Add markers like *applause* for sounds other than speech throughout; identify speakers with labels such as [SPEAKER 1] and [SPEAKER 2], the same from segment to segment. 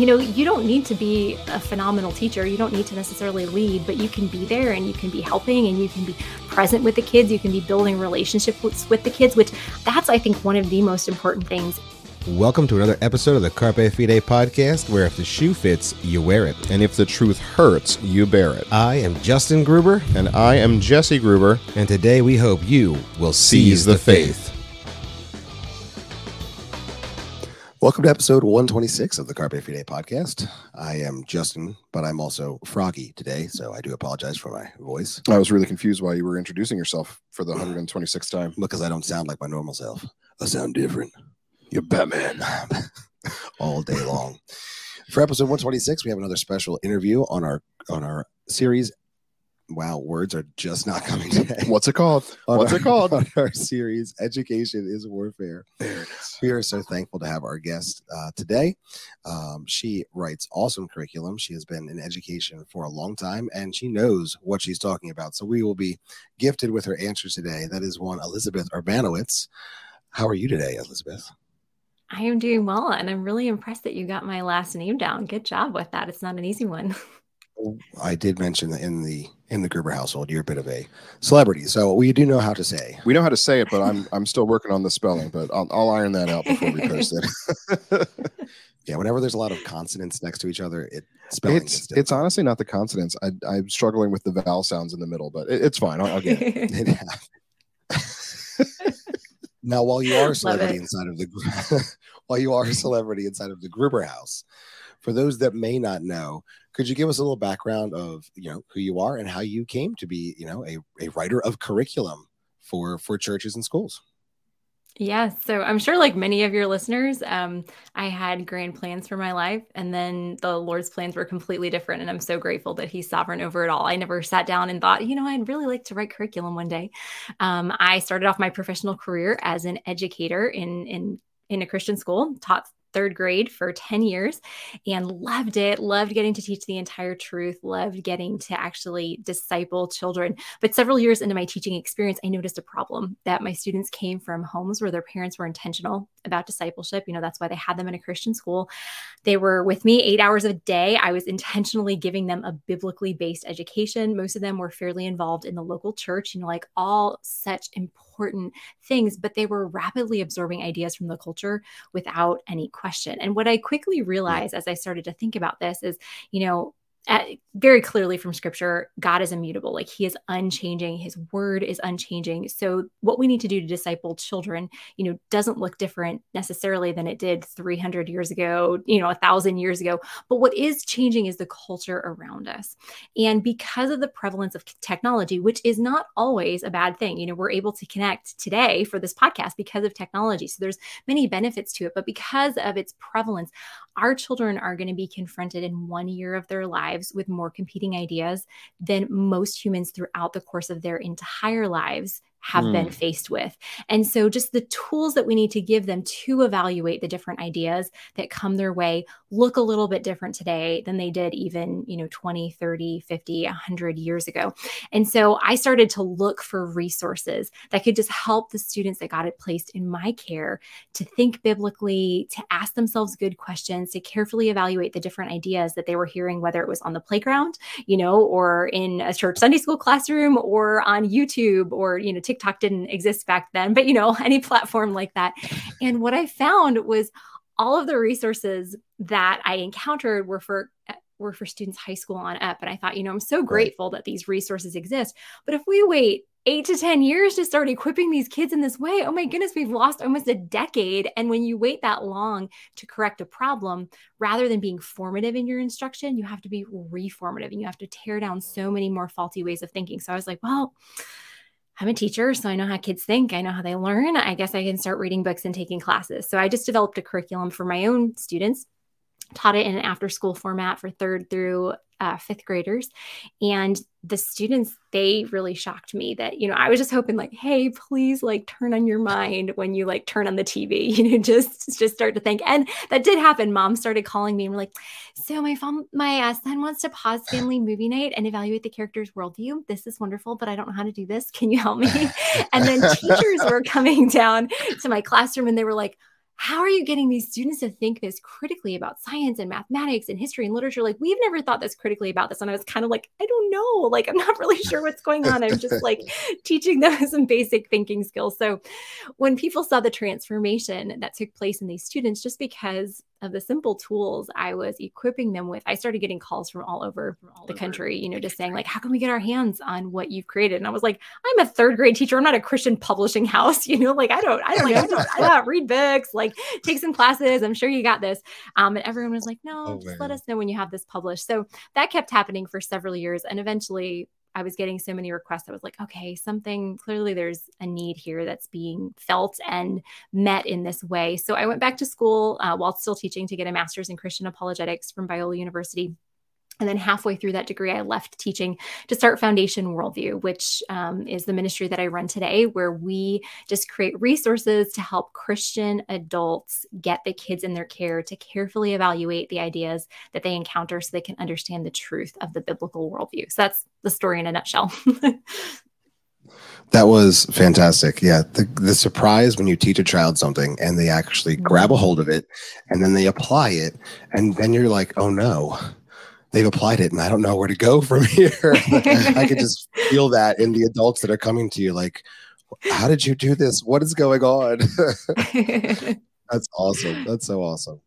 [SPEAKER 1] you know, you don't need to be a phenomenal teacher. You don't need to necessarily lead, but you can be there and you can be helping and you can be present with the kids. You can be building relationships with the kids, which that's, I think, one of the most important things.
[SPEAKER 2] Welcome to another episode of the Carpe Fide podcast, where if the shoe fits, you wear it.
[SPEAKER 3] And if the truth hurts, you bear it.
[SPEAKER 2] I am Justin Gruber,
[SPEAKER 3] And I am Jesse Gruber.
[SPEAKER 2] and today we hope you will seize,
[SPEAKER 3] Seize the faith.
[SPEAKER 2] Welcome to episode 126 of the Carpe Fide podcast. I am Justin, but I'm also froggy today, so I do apologize for my voice
[SPEAKER 3] I was really confused why you were introducing yourself for the *sighs* 126th time.
[SPEAKER 2] because I don't sound like my normal self. I sound different. You're Batman *laughs* all day long. For episode 126, we have another special interview on our on our series. Wow, words are just not coming *laughs* today.
[SPEAKER 3] What's it called? What's
[SPEAKER 2] our-
[SPEAKER 3] it *laughs* called?
[SPEAKER 2] On our series, Education is Warfare.
[SPEAKER 3] There it is.
[SPEAKER 2] We are so thankful to have our guest uh, today. Um, she writes awesome curriculum. She has been in education for a long time and she knows what she's talking about. So we will be gifted with her answers today. That is one Elizabeth Urbanowicz. How are you today, Elizabeth?
[SPEAKER 1] I am doing well, and I'm really impressed that you got my last name down. Good job with that. It's not an easy one. *laughs*
[SPEAKER 2] I did mention in the in the Gruber household, you're a bit of a celebrity, so we do know how to say.
[SPEAKER 3] We know how to say it, but I'm *laughs* I'm still working on the spelling. But I'll, I'll iron that out before we post it. *laughs*
[SPEAKER 2] Yeah, whenever there's a lot of consonants next to each other, it spelling
[SPEAKER 3] it's
[SPEAKER 2] gets
[SPEAKER 3] it's honestly not the consonants. I, I'm struggling with the vowel sounds in the middle, but it, it's fine. I'll, I'll get it. *laughs*
[SPEAKER 2] It now, while you are a celebrity inside of the while you are a celebrity inside of the Gruber house, for those that may not know, could you give us a little background of you know who you are and how you came to be you know a, a writer of curriculum for for churches and schools?
[SPEAKER 1] Yeah, so I'm sure, like many of your listeners, um, I had grand plans for my life, and then the Lord's plans were completely different. And I'm so grateful that He's sovereign over it all. I never sat down and thought, you know, I'd really like to write curriculum one day. Um, I started off my professional career as an educator in in in a Christian school, taught third grade for 10 years and loved it loved getting to teach the entire truth loved getting to actually disciple children. But several years into my teaching experience, I noticed a problem that my students came from homes where their parents were intentional about discipleship. You know, that's why they had them in a Christian school. They were with me eight hours a day. I was *laughs* intentionally giving them a biblically based education. Most of them were fairly involved in the local church, you know, like all such important things, but they were rapidly absorbing ideas from the culture without any question. And what I quickly realized as I started to think about this is, you know, at, very clearly from scripture, God is immutable. Like he is unchanging. His word is unchanging. So what we need to do to disciple children, you know, doesn't look different necessarily than it did 300 years ago, you know, a thousand years ago. But what is changing is the culture around us. And because of the prevalence of technology, which is not always a bad thing, you know, we're able to connect today for this podcast because of technology. So there's many benefits to it, but because of its prevalence, our children are going to be confronted in one year of their lives with more competing ideas than most humans throughout the course of their entire lives have
[SPEAKER 3] Hmm.
[SPEAKER 1] been faced with. And so just the tools that we need to give them to evaluate the different ideas that come their way look a little bit different today than they did even, you know, 20, 30, 50, 100 years ago. And so I started to look for resources that could just help the students that got it placed in my care to think biblically, to ask themselves good questions, to carefully evaluate the different ideas that they were hearing, whether it was on the playground, you know, or in a church Sunday school classroom or on YouTube or, you know, TikTok didn't exist back then, but, you know, *laughs* any platform like that. And what I found was all of the resources that I encountered were for uh, were for students high school on up. And I thought, you know, I'm so grateful that these resources exist. But if we wait eight to 10 years to start equipping these kids in this way, oh my goodness, we've lost almost a decade. And when you wait that long to correct a problem, rather than being formative in your instruction, you have to be reformative and you have to tear down so many more faulty ways of thinking. So I was like, well, I'm a teacher, so I know how kids think. I know how they learn. I guess I can start reading books and taking classes. So I just developed a curriculum for my own students, taught it in an after school format for third through uh, fifth graders. And the students, they really shocked me that, you know, I was just hoping like, hey, please like turn on your mind when you like turn on the TV, *laughs* you know, just just start to think. And that did happen. Mom started calling me and we're like, so my my uh, son wants to pause family movie night and evaluate the character's worldview. This is wonderful, but I don't know how to do this. Can you help me? *laughs* and then teachers were coming down to my classroom and they were like, how are you getting these students to think this critically about science and mathematics and history and literature? Like, we've never thought this critically about this. And I was kind of like, I don't know. Like, I'm not *laughs* really sure what's going on. I'm just like *laughs* teaching them *laughs* some basic thinking skills. So when people saw the transformation that took place in these students, just because of the simple tools I was equipping them with, I started getting calls from all over from all the over country, you know, just saying, like, how can we get our hands on what you've created? And I was like, I'm a third grade teacher. I'm not a Christian publishing house, *laughs* you know, like I don't, I *laughs* don't like, I don't, I don't read books, like take some classes. I'm sure you got this. Um, and everyone was like, no, oh, just let us know when you have this published. So that kept happening for several years. And eventually I was getting so many requests. I was like, okay, something clearly there's a need here that's being felt and met in this way. So I went back to school uh, while still teaching to get a master's in Christian apologetics from Biola University. And then halfway through that degree, I left teaching to start Foundation Worldview, which um, is the ministry that I run today, where we just create resources to help Christian adults get the kids in their care to carefully evaluate the ideas that they encounter so they can understand the truth of the biblical worldview. So that's the story in a nutshell. *laughs*
[SPEAKER 2] That was fantastic. Yeah. The, the surprise when you teach a child something and they actually grab a hold of it and then they apply it. And then you're like, oh no, they've applied it and I don't know where to go *laughs* from here. *laughs* I could just feel that in the adults that are coming to you like, how did you do this? What is going on? *laughs* That's awesome. That's so awesome.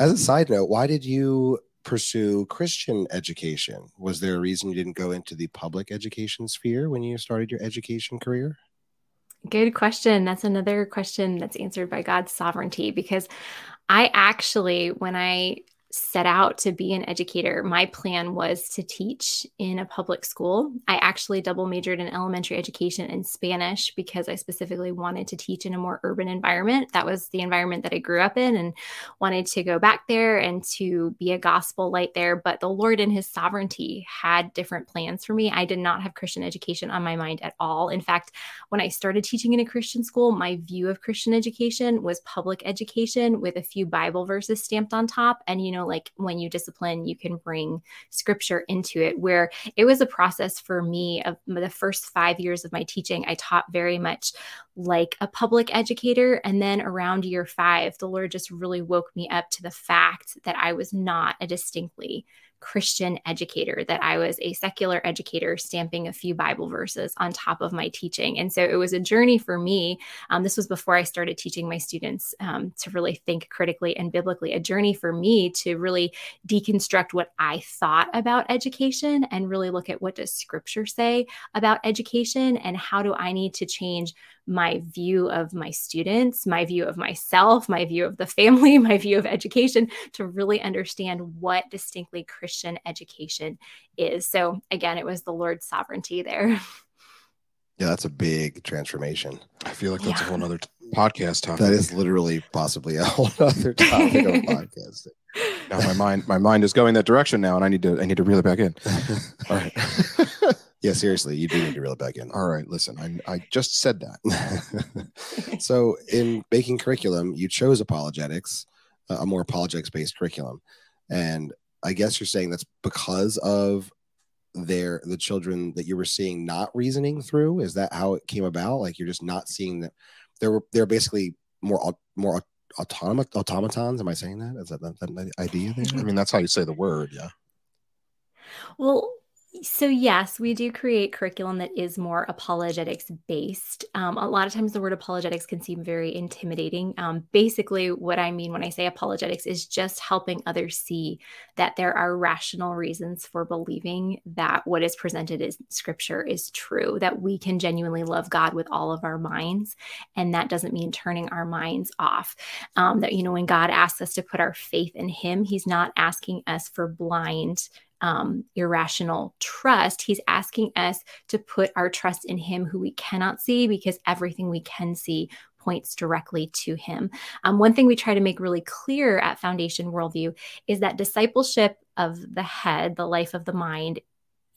[SPEAKER 2] As a side note, why did you pursue Christian education? Was there a reason you didn't go into the public education sphere when you started your education career?
[SPEAKER 1] Good question. That's another question that's answered by God's sovereignty because I actually, when I set out to be an educator, my plan was to teach in a public school. I actually double majored in elementary education and Spanish because I specifically wanted to teach in a more urban environment. That was the environment that I grew up in and wanted to go back there and to be a gospel light there. But the Lord, in His sovereignty, had different plans for me. I did not have Christian education on my mind at all. In fact, when I started teaching in a Christian school, my view of Christian education was public education with a few Bible verses stamped on top. And, you know, know, like when you discipline, you can bring scripture into it. Where it was a process for me of the first five years of my teaching, I taught very much like a public educator. And then around year five, the Lord just really woke me up to the fact that I was not a distinctly Christian educator, that I was a secular educator stamping a few Bible verses on top of my teaching. And so it was a journey for me. Um, this was before I started teaching my students um, to really think critically and biblically, a journey for me to really deconstruct what I thought about education and really look at what does scripture say about education and how do I need to change my view of my students, my view of myself, my view of the family, *laughs* my view of education to really understand what distinctly Christian education is. So, again, it was the Lord's sovereignty there. *laughs*
[SPEAKER 2] Yeah, that's a big transformation.
[SPEAKER 3] I feel like that's yeah. a whole other t- podcast topic.
[SPEAKER 2] That is literally possibly a whole *laughs* other topic of podcasting.
[SPEAKER 3] Now my mind, my mind is going that direction now, and I need to, I need to reel it back in. All right.
[SPEAKER 2] Yeah, seriously, you do need to reel it back in.
[SPEAKER 3] All right, listen, I, I just said
[SPEAKER 2] that. *laughs* so, in making curriculum, you chose apologetics, a more apologetics based curriculum, and I guess you're saying that's because of their the children that you were seeing not reasoning through. Is that how it came about? Like you're just not seeing that they were they're basically more more autonomous automatons. Am I saying that? Is that, that, that idea there? *laughs*
[SPEAKER 3] I mean, that's how you say the word. Yeah.
[SPEAKER 1] Well, so, yes, we do create curriculum that is more apologetics based. Um, a lot of times, the word apologetics can seem very intimidating. Um, basically, what I mean when I say apologetics is just helping others see that there are rational reasons for believing that what is presented in scripture is true, that we can genuinely love God with all of our minds. And that doesn't mean turning our minds off. Um, that, you know, when God asks us to put our faith in Him, He's not asking us for blind um, irrational trust. He's asking us to put our trust in Him who we cannot see because everything we can see points directly to Him. Um, one thing we try to make really clear at Foundation Worldview is that discipleship of the head, the life of the mind,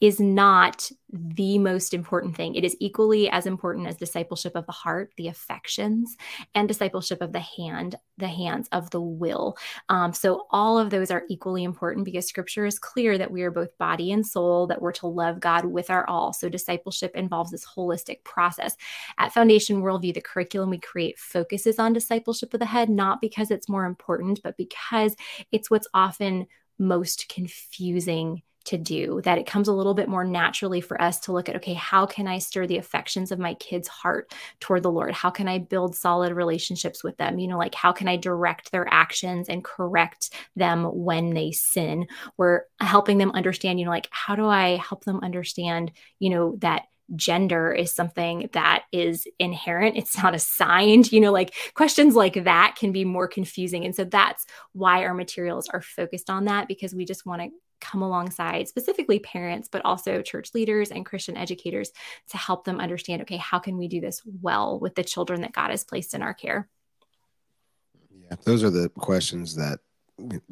[SPEAKER 1] is not the most important thing. It is equally as important as discipleship of the heart, the affections, and discipleship of the hand, the hands of the will. Um, so all of those are equally important because Scripture is clear that we are both body and soul, that we're to love God with our all. So discipleship involves this holistic process. At Foundation Worldview, the curriculum we create focuses on discipleship of the head, not because it's more important, but because it's what's often most confusing to do, that it comes a little bit more naturally for us to look at, okay, how can I stir the affections of my kid's heart toward the Lord? How can I build solid relationships with them? You know, like how can I direct their actions and correct them when they sin? We're helping them understand, you know, like how do I help them understand, you know, that gender is something that is inherent. It's not assigned. You know, like questions like that can be more confusing. And so that's why our materials are focused on that because we just want to come alongside specifically parents, but also church leaders and Christian educators to help them understand okay, how can we do this well with the children that God has placed in our care?
[SPEAKER 2] Yeah, those are the questions that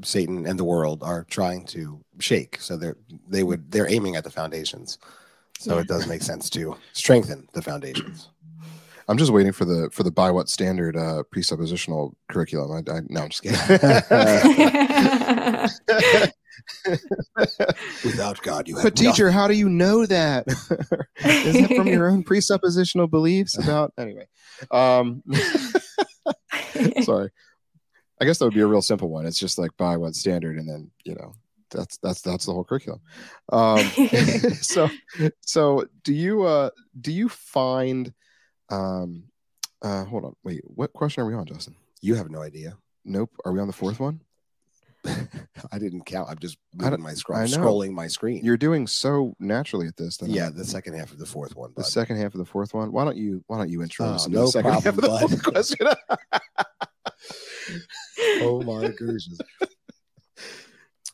[SPEAKER 2] Satan and the world are trying to shake. So they're they would they're aiming at the foundations. So yeah. it does make sense to strengthen the foundations.
[SPEAKER 3] I'm just waiting for the for the by what standard uh, presuppositional curriculum. I, I no, I'm just kidding. *laughs* *laughs* *laughs* *laughs*
[SPEAKER 2] Without God, you have.
[SPEAKER 3] But teacher, nothing. how do you know that? *laughs* Is it from your own presuppositional beliefs about? Anyway, um, *laughs* sorry. I guess that would be a real simple one. It's just like by what standard, and then you know that's that's that's the whole curriculum. Um, so so do you uh do you find um uh hold on wait what question are we on Justin?
[SPEAKER 2] You have no idea.
[SPEAKER 3] Nope. Are we on the fourth one? *laughs*
[SPEAKER 2] I didn't count. I'm just moving my scroll, scrolling my screen.
[SPEAKER 3] You're doing so naturally at this.
[SPEAKER 2] yeah, I'm, the second half of the fourth one.
[SPEAKER 3] The second half of the fourth one. Why don't you? Why don't you introduce
[SPEAKER 2] oh, no the second problem, half of the question? *laughs* oh my goodness!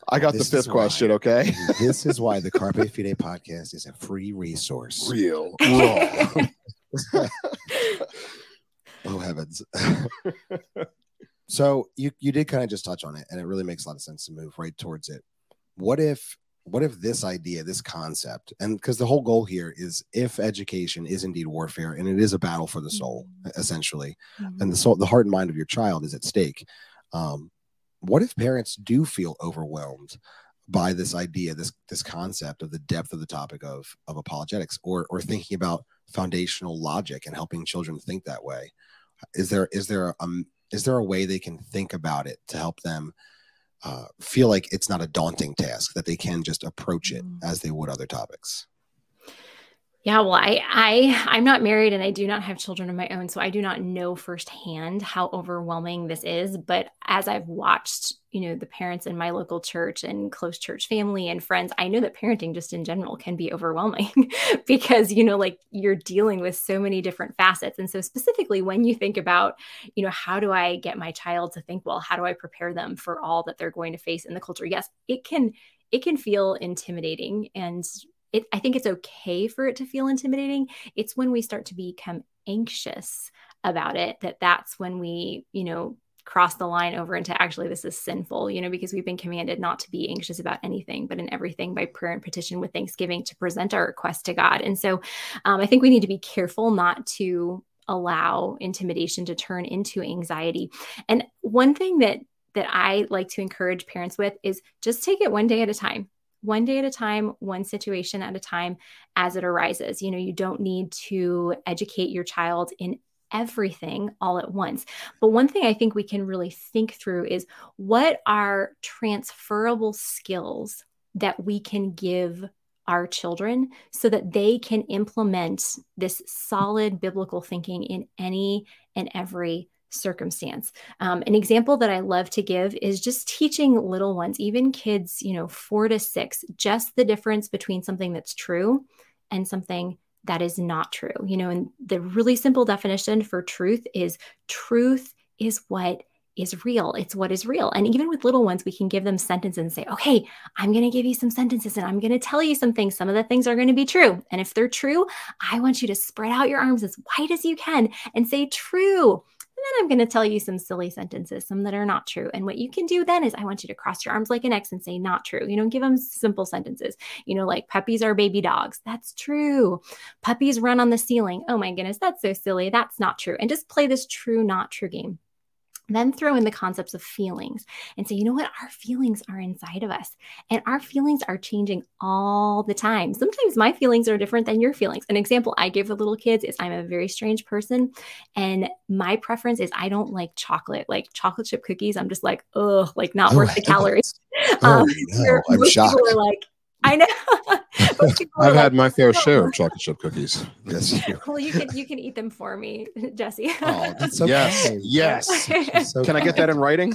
[SPEAKER 3] I got this the fifth question. Why, okay. *laughs*
[SPEAKER 2] this is why the Carpe Fide podcast is a free resource.
[SPEAKER 3] Real. Raw.
[SPEAKER 2] oh heavens. So you you did kind of just touch on it, and it really makes a lot of sense to move right towards it. What if what if this idea, this concept, and because the whole goal here is if education is indeed warfare and it is a battle for the soul, mm-hmm. essentially, mm-hmm. and the soul, the heart and mind of your child is at stake. Um, what if parents do feel overwhelmed by this idea, this this concept of the depth of the topic of of apologetics, or or thinking about foundational logic and helping children think that way? Is there is there a, is there a way they can think about it to help them uh, feel like it's not a daunting task that they can just approach it mm. as they would other topics
[SPEAKER 1] yeah, well, I I I'm not married and I do not have children of my own, so I do not know firsthand how overwhelming this is. But as I've watched, you know, the parents in my local church and close church family and friends, I know that parenting just in general can be overwhelming *laughs* because you know, like you're dealing with so many different facets. And so specifically when you think about, you know, how do I get my child to think well? How do I prepare them for all that they're going to face in the culture? Yes, it can it can feel intimidating and it, I think it's okay for it to feel intimidating. It's when we start to become anxious about it that that's when we, you know, cross the line over into actually this is sinful, you know, because we've been commanded not to be anxious about anything, but in everything by prayer and petition with thanksgiving to present our request to God. And so um, I think we need to be careful not to allow intimidation to turn into anxiety. And one thing that that I like to encourage parents with is just take it one day at a time one day at a time, one situation at a time as it arises. You know, you don't need to educate your child in everything all at once. But one thing I think we can really think through is what are transferable skills that we can give our children so that they can implement this solid biblical thinking in any and every circumstance. Um, an example that I love to give is just teaching little ones, even kids, you know, four to six, just the difference between something that's true and something that is not true. You know, and the really simple definition for truth is truth is what is real. It's what is real. And even with little ones, we can give them sentences and say, okay, I'm going to give you some sentences and I'm going to tell you some things. Some of the things are going to be true. And if they're true, I want you to spread out your arms as wide as you can and say true then I'm going to tell you some silly sentences, some that are not true. And what you can do then is I want you to cross your arms like an X and say not true. You know, give them simple sentences. You know, like puppies are baby dogs. That's true. Puppies run on the ceiling. Oh my goodness, that's so silly. That's not true. And just play this true, not true game. Then throw in the concepts of feelings and say, you know what? Our feelings are inside of us and our feelings are changing all the time. Sometimes my feelings are different than your feelings. An example I give the little kids is I'm a very strange person and my preference is I don't like chocolate, like chocolate chip cookies. I'm just like, ugh, like not oh, worth the calories. *laughs*
[SPEAKER 2] Oh, um, no, I'm shocked.
[SPEAKER 1] People are like, I know. *laughs*
[SPEAKER 3] I've had my fair share of chocolate chip cookies.
[SPEAKER 1] Yes. *laughs* well, you can you can eat them for me, *laughs* Jesse. Oh,
[SPEAKER 3] that's so yes, yes. So can I get that in writing?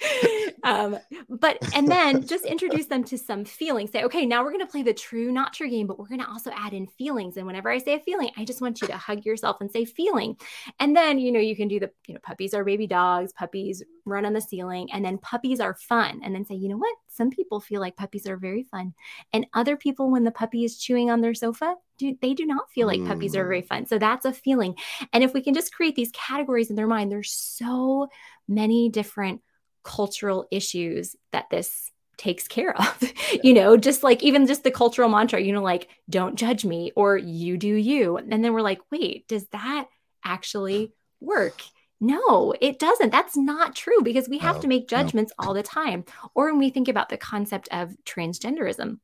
[SPEAKER 3] *laughs*
[SPEAKER 1] um, but and then just introduce them to some feelings. Say, okay, now we're going to play the true, not true game, but we're going to also add in feelings. And whenever I say a feeling, I just want you to hug yourself and say feeling. And then you know you can do the you know puppies are baby dogs, puppies run on the ceiling, and then puppies are fun. And then say, you know what? Some people feel like puppies are very fun, and other people, when the puppy is chewing on their sofa, do they do not feel like mm. puppies are very mm. fun. So that's a feeling. And if we can just create these categories in their mind, there's so many different cultural issues that this takes care of *laughs* you know just like even just the cultural mantra you know like don't judge me or you do you and then we're like wait does that actually work no, it doesn't. That's not true because we have no, to make judgments no. all the time. Or when we think about the concept of transgenderism,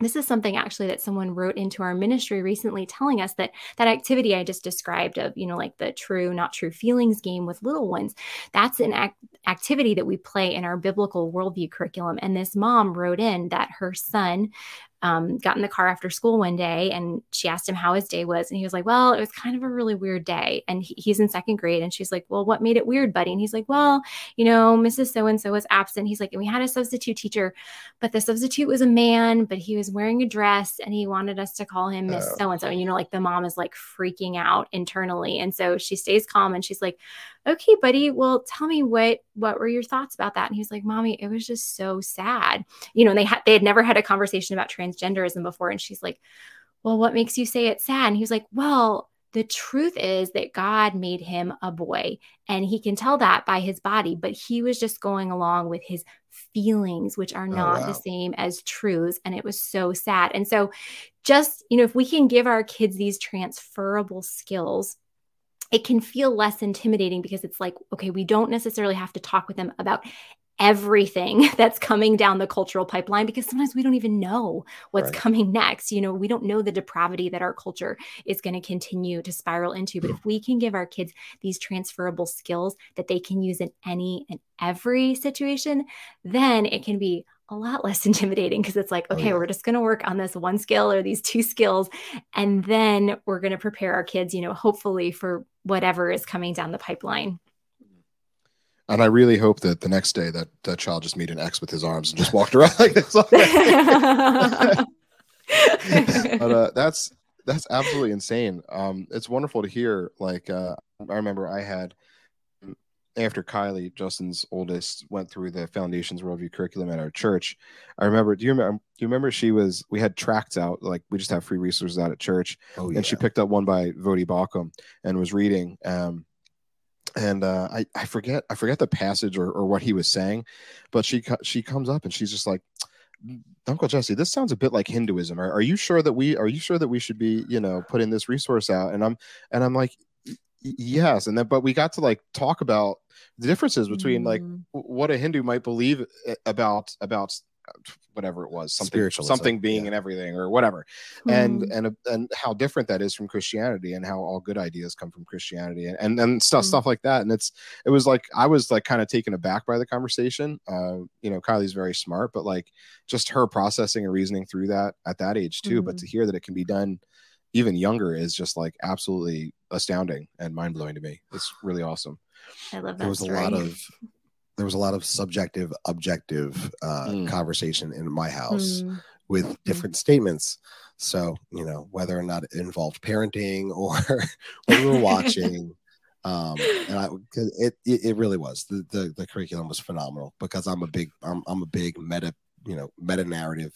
[SPEAKER 1] this is something actually that someone wrote into our ministry recently telling us that that activity i just described of you know like the true not true feelings game with little ones that's an act- activity that we play in our biblical worldview curriculum. And this mom wrote in that her son um, got in the car after school one day and she asked him how his day was. And he was like, Well, it was kind of a really weird day. And he, he's in second grade. And she's like, Well, what made it weird, buddy? And he's like, Well, you know, Mrs. So and so was absent. He's like, And we had a substitute teacher, but the substitute was a man, but he was wearing a dress and he wanted us to call him Miss So and so. And, you know, like the mom is like freaking out internally. And so she stays calm and she's like, okay buddy well tell me what what were your thoughts about that and he was like mommy it was just so sad you know and they had they had never had a conversation about transgenderism before and she's like well what makes you say it's sad and he was like well the truth is that God made him a boy, and he can tell that by his body, but he was just going along with his feelings, which are oh, not oh, wow. the same as truths. And it was so sad. And so, just, you know, if we can give our kids these transferable skills it can feel less intimidating because it's like, okay, we don't necessarily have to talk with them about everything *laughs* that's coming down the cultural pipeline because sometimes we don't even know what's right. coming next. You know, we don't know the depravity that our culture is going to continue to spiral into. But if *clears throat* we can give our kids these transferable skills that they can use in any and every situation, then it can be a lot less *laughs* intimidating because it's like, oh, okay, oh, yeah. we're just going to work on this one skill or these two skills. And then we're going to prepare our kids, you know, hopefully for whatever is coming down the pipeline.
[SPEAKER 3] And I really hope that the next day that that child just made an X with his arms and just walked *laughs* around like this. *laughs* but uh, that's that's absolutely insane. Um, it's wonderful to hear. Like uh, I remember I had after Kylie, Justin's oldest, went through the Foundations Worldview curriculum at our church. I remember. Do you remember? Do you remember she was? We had tracts out. Like we just have free resources out at church, oh, yeah. and she picked up one by Voddie Baucham and was reading. Um, and uh, I I forget I forget the passage or, or what he was saying, but she she comes up and she's just like. Uncle Jesse, this sounds a bit like Hinduism. Are, are you sure that we are you sure that we should be, you know, putting this resource out? And I'm and I'm like, yes and then but we got to like talk about the differences between mm. like what a hindu might believe eh, about about whatever it was something something being yeah. and everything or whatever mm. and and and how different that is from christianity and how all good ideas come from christianity and and, and stuff mm. stuff like that and it's it was like i was like kind of taken aback by the conversation uh you know kylie's very smart but like just her processing and reasoning through that at that age too but to mm. hear that it can be done even younger is just like absolutely astounding and mind blowing to me. It's really awesome.
[SPEAKER 1] I love that.
[SPEAKER 2] There was
[SPEAKER 1] story.
[SPEAKER 2] a lot of there was a lot of subjective, objective uh, mm. conversation in my house mm. with mm. different mm. statements. So you know whether or not it involved parenting *laughs* or what we were watching. *laughs* um and i it, it it really was the, the the curriculum was phenomenal because i'm a big i'm, I'm a big meta you know meta narrative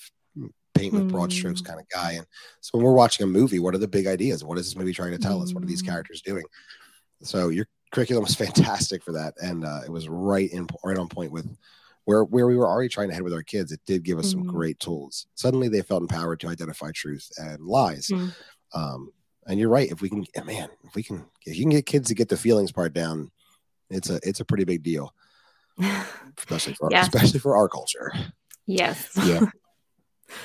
[SPEAKER 2] paint with broad strokes hmm. kind of guy. And so when we're watching a movie, what are the big ideas? What is this movie trying to tell us? What are these hmm. characters doing? So your curriculum was fantastic for that, and uh, it was right in right on point with where where we were already trying to head with our kids. It did give us mm-hmm. some great tools. Suddenly, they felt empowered to identify truth and lies. Mm-hmm. Um, and you're right. If we can, man, if we can, if you can get kids to get the feelings part down, it's a it's a pretty big deal, *laughs* especially for especially for our culture.
[SPEAKER 1] Yes.
[SPEAKER 3] Yeah. *laughs*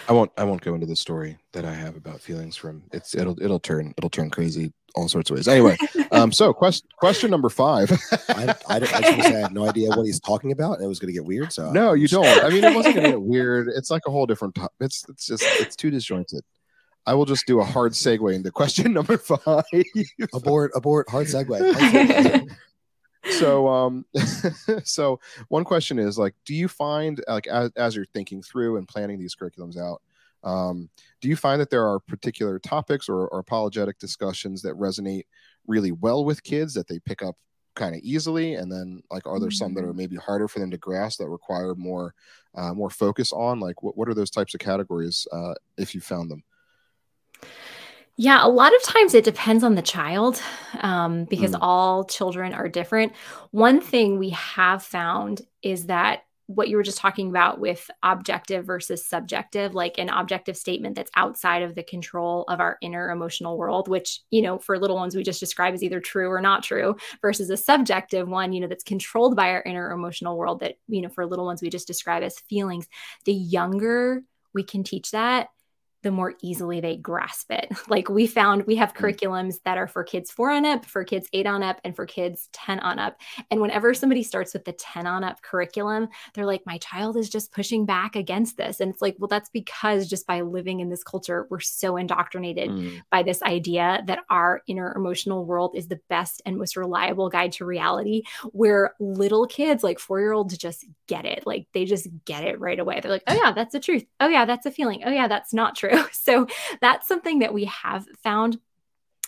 [SPEAKER 3] I won't I won't go into the story that I have about feelings from it's it'll it'll turn it'll turn crazy all sorts of ways. Anyway, *laughs* um, so question question number five.
[SPEAKER 2] I, I, I, say I had no idea what he's talking about, and it was going to get weird. So
[SPEAKER 3] no, you don't. I mean, it wasn't going to get weird. It's like a whole different. Top. It's it's just it's too disjointed. I will just do a hard segue into question number five.
[SPEAKER 2] abort, abort, hard segue. *laughs* Hard segue
[SPEAKER 3] so um *laughs* so one question is like do you find like as, as you're thinking through and planning these curriculums out um do you find that there are particular topics or, or apologetic discussions that resonate really well with kids that they pick up kind of easily? And then like are there some that are mm-hmm. maybe harder for them to grasp that require more uh, more focus on? Like what, what are those types of categories uh, if you found them
[SPEAKER 1] yeah, a lot of times it depends on the child um, because mm. all children are different. One thing we have found is that what you were just talking about with objective versus subjective, like an objective statement that's outside of the control of our inner emotional world, which, you know, for little ones we just describe as either true or not true, versus a subjective one, you know, that's controlled by our inner emotional world that, you know, for little ones we just describe as feelings. The younger we can teach that, the more easily they grasp it. *laughs* Like we found we have mm. curriculums that are for kids four on up, for kids eight on up, and for kids 10 on up. And whenever somebody starts with the 10 on up curriculum, they're like, my child is just pushing back against this. And it's like, well, that's because just by living in this culture, we're so indoctrinated mm. by this idea that our inner emotional world is the best and most reliable guide to reality, where little kids, like four year olds, just get it. Like they just get it right away. They're like, oh, yeah, that's the truth. Oh, yeah, that's a feeling. Oh, yeah, that's not true. *laughs* So that's something that we have found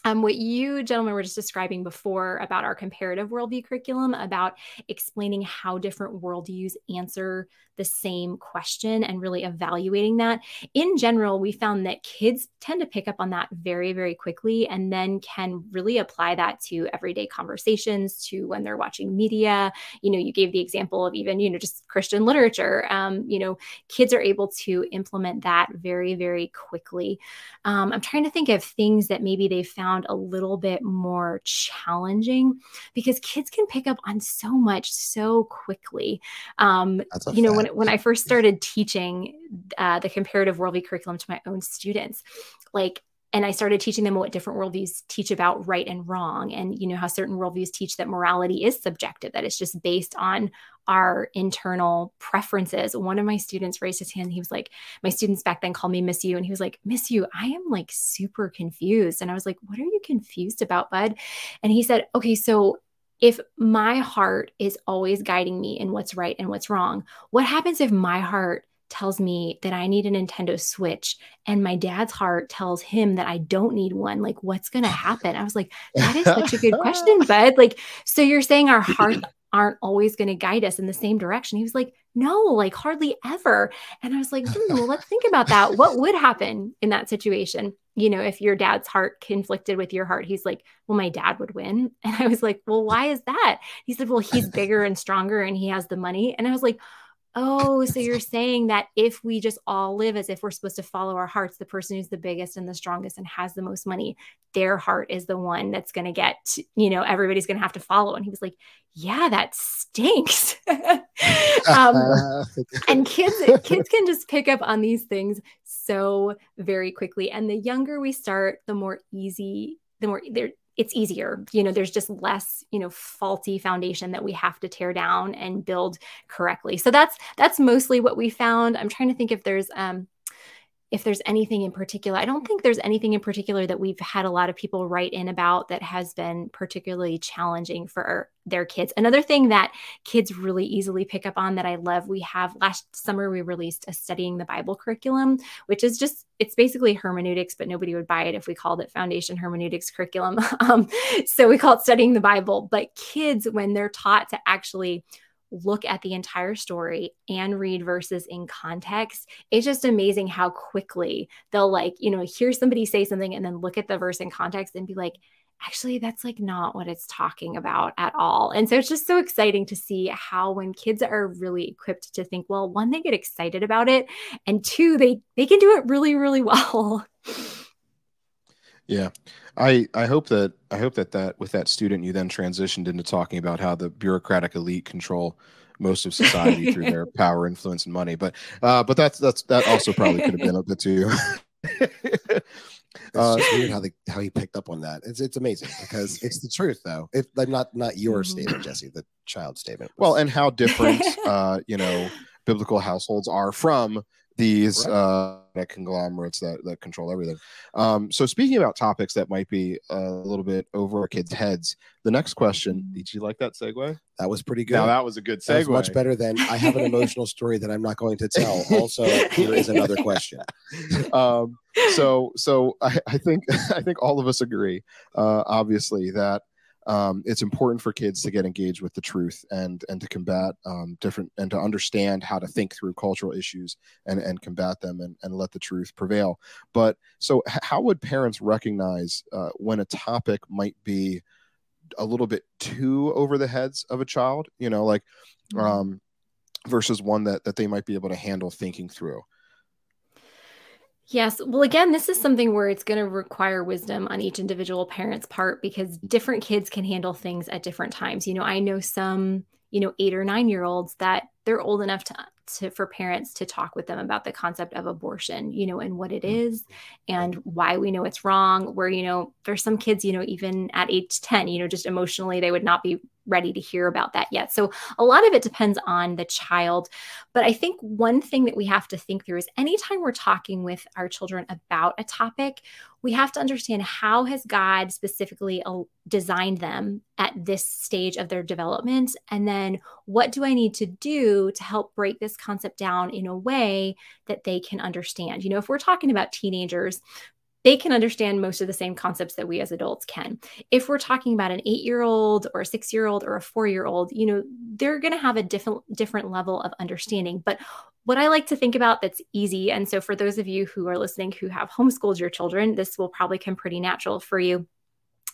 [SPEAKER 1] um, what you gentlemen were just describing before about our comparative worldview curriculum, about explaining how different worldviews answer the same question and really evaluating that. In general, we found that kids tend to pick up on that very, very quickly and then can really apply that to everyday conversations, to when they're watching media. You know, you gave the example of even, you know, just Christian literature. Um, you know, kids are able to implement that very, very quickly. Um, I'm trying to think of things that maybe they found a little bit more challenging because kids can pick up on so much so quickly. Um, you know, when, when I first started teaching uh, the comparative worldview curriculum to my own students, like and I started teaching them what different worldviews teach about right and wrong, and you know how certain worldviews teach that morality is subjective, that it's just based on our internal preferences. One of my students raised his hand. He was like, "My students back then called me Miss You," and he was like, "Miss You, I am like super confused." And I was like, "What are you confused about, bud?" And he said, "Okay, so if my heart is always guiding me in what's right and what's wrong, what happens if my heart tells me that I need a Nintendo Switch and my dad's heart tells him that I don't need one? Like, what's going *laughs* to happen? I was like, that is such a good question, *laughs* bud. Like, so you're saying our *clears throat* heart aren't always going to guide us in the same direction. He was like, no, like hardly ever. And I was like, hmm, well, let's think about that. What would happen in that situation? You know, if your dad's heart conflicted with your heart, he's like, well, my dad would win. *laughs* And I was like, well, why is that? He said, well, he's bigger and stronger and he has the money. And I was like, Oh, so you're *laughs* saying that if we just all live as if we're supposed to follow our hearts, the person who's the biggest and the strongest and has the most money, their heart is the one that's going to get, you know, everybody's going to have to follow. And he was like, Yeah, that stinks. *laughs* um, *laughs* and kids, kids can just pick up on these things so very quickly. And the younger we start, the more easy, the more they're it's easier. You know, there's just less, you know, faulty foundation that we have to tear down and build correctly. So that's that's mostly what we found. I'm trying to think if there's um if there's anything in particular. I don't think there's anything in particular that we've had a lot of people write in about that has been particularly challenging for their kids. Another thing that kids really easily pick up on that I love, we have last summer we released a studying the Bible curriculum, which is just it's basically hermeneutics, but nobody would buy it if we called it foundation hermeneutics curriculum. *laughs* Um, so we call it studying the Bible. But kids, when they're taught to actually look at the entire story and read verses in context, it's just amazing how quickly they'll like, you know, hear somebody say something and then look at the verse in context and be like, actually that's like not what it's talking about at all. And so it's just so exciting to see how when kids are really equipped to think, well, one, they get excited about it, and two, they they can do it really, really *laughs* well.
[SPEAKER 3] Yeah. I I hope that I hope that that with that student you then transitioned into talking about how the bureaucratic elite control most of society through their *laughs* power, influence, and money. But uh, but that's that's that also probably could have been a bit too. *laughs*
[SPEAKER 2] It's uh, just weird how they how he picked up on that. It's it's amazing because it's the truth though. If like not not your mm-hmm. statement, Jesse, the child statement.
[SPEAKER 3] Well, and how different uh, you know biblical households are from these right. uh, conglomerates that, that control everything. Um, so speaking about topics that might be a little bit over our kids' heads, the next question, did you like that segue?
[SPEAKER 2] That was pretty good.
[SPEAKER 3] Now that was a good segue.
[SPEAKER 2] much better than I have an emotional story that I'm not going to tell. *laughs* Also, here is another question. *laughs*
[SPEAKER 3] Um, so, so I, I think *laughs* I think all of us agree, uh, obviously, that um, it's important for kids to get engaged with the truth and and to combat um, different and to understand how to think through cultural issues and and combat them and, and let the truth prevail but so how would parents recognize uh, when a topic might be a little bit too over the heads of a child you know like mm-hmm. um, versus one that that they might be able to handle thinking through
[SPEAKER 1] Yes. Well, again, this is something where it's going to require wisdom on each individual parent's part because different kids can handle things at different times. You know, I know some, you know, eight or nine year olds that they're old enough to, to for parents to talk with them about the concept of abortion, you know, and what it mm-hmm. and why we know it's wrong. Where, you know, there's some kids, you know, even at age 10, you know, just emotionally, they would not be ready to hear about that yet. So a lot of it depends on the child. But I think one thing that we have to think through is anytime we're talking with our children about a topic, we have to understand how has God specifically uh, designed them at this stage of their development and then what do I need to do to help break this concept down in a way that they can understand. You know, if we're talking about teenagers, they can understand most of the same concepts that we as adults can. If we're talking about an 8-year-old or a 6-year-old or a 4-year-old, you know, they're going to have a different different level of understanding. But what I like to think about that's easy and so for those of you who are listening who have homeschooled your children, this will probably come pretty natural for you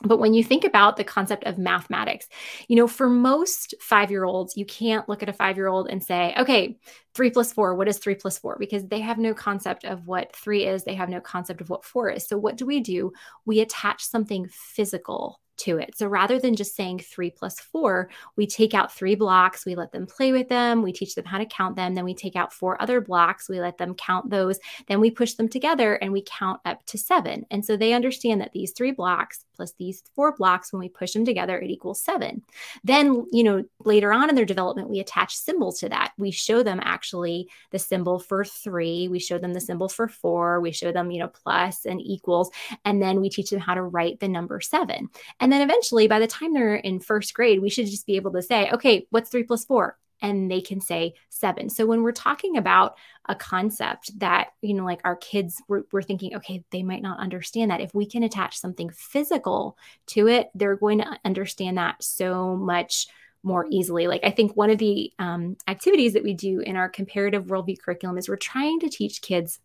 [SPEAKER 1] but when you think about the concept of mathematics, you know, for most five year olds, you can't look at a five year old and say, okay, three plus four, what is three plus four? Because they have no concept of what three is. They have no concept of what four is. So, what do we do? We attach something physical to it. So rather than just saying three plus four, we take out three blocks, we let them play with them, we teach them how to count them. Then we take out four other blocks, we let them count those. Then we push them together and we count up to seven. And so they understand that these three blocks plus these four blocks, when we push them together, it equals seven. Then, you know, later on in their development, we attach symbols to that. We show them actually the symbol for three, we show them the symbol for four, we show them, you know, plus and equals, and then we teach them how to write the number seven. And then eventually, by the time they're in first grade, we should just be able to say, okay, what's three plus four? and they can say seven. So when we're talking about a concept that, you know, like our kids, we're, we're, thinking, okay, they might not understand that. If we can attach something physical to it, they're going to understand that so much more easily. Like I think one of the um, activities that we do in our comparative worldview curriculum is we're trying to teach kids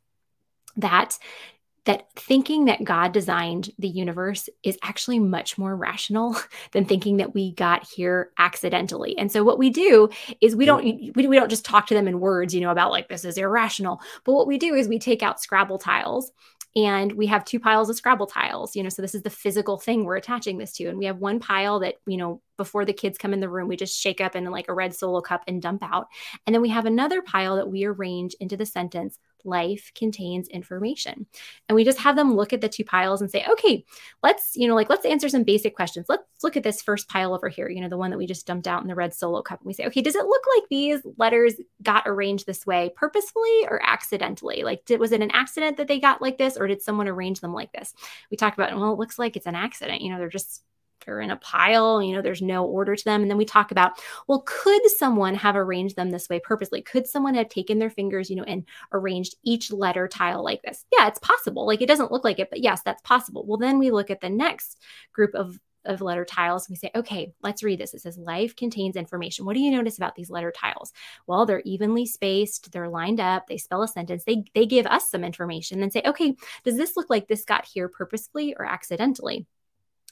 [SPEAKER 1] that that thinking that God designed the universe is actually much more rational *laughs* than thinking that we got here accidentally. And so what we do is we don't we, we don't just talk to them in words, you know, about like this is irrational. But what we do is we take out Scrabble tiles and we have two piles of Scrabble tiles, you know, so this is the physical thing we're attaching this to. And we have one pile that, you know, before the kids come in the room, we just shake up in like a red solo cup and dump out. And then we have another pile that we arrange into the sentence life contains information. And we just have them look at the two piles and say, okay, let's, you know, like let's answer some basic questions. Let's look at this first pile over here, you know, the one that we just dumped out in the red solo cup. And we say, okay, does it look like these letters got arranged this way purposefully or accidentally? Like, did, was it an accident that they got like this or did someone arrange them like this? We talked about, well, it looks like it's an accident. You know, they're just they're in a pile, you know, there's no order to them. And then we talk about, well, could someone have arranged them this way purposely? Could someone have taken their fingers, you know, and arranged each letter tile like this? Yeah, it's possible. Like it doesn't look like it, but yes, that's possible. Well, then we look at the next group of of letter tiles. and We say, okay, let's read this. It says, life contains information. What do you notice about these letter tiles? Well, they're evenly spaced, they're lined up, they spell a sentence, they, they give us some information and say, okay, does this look like this got here purposefully or accidentally?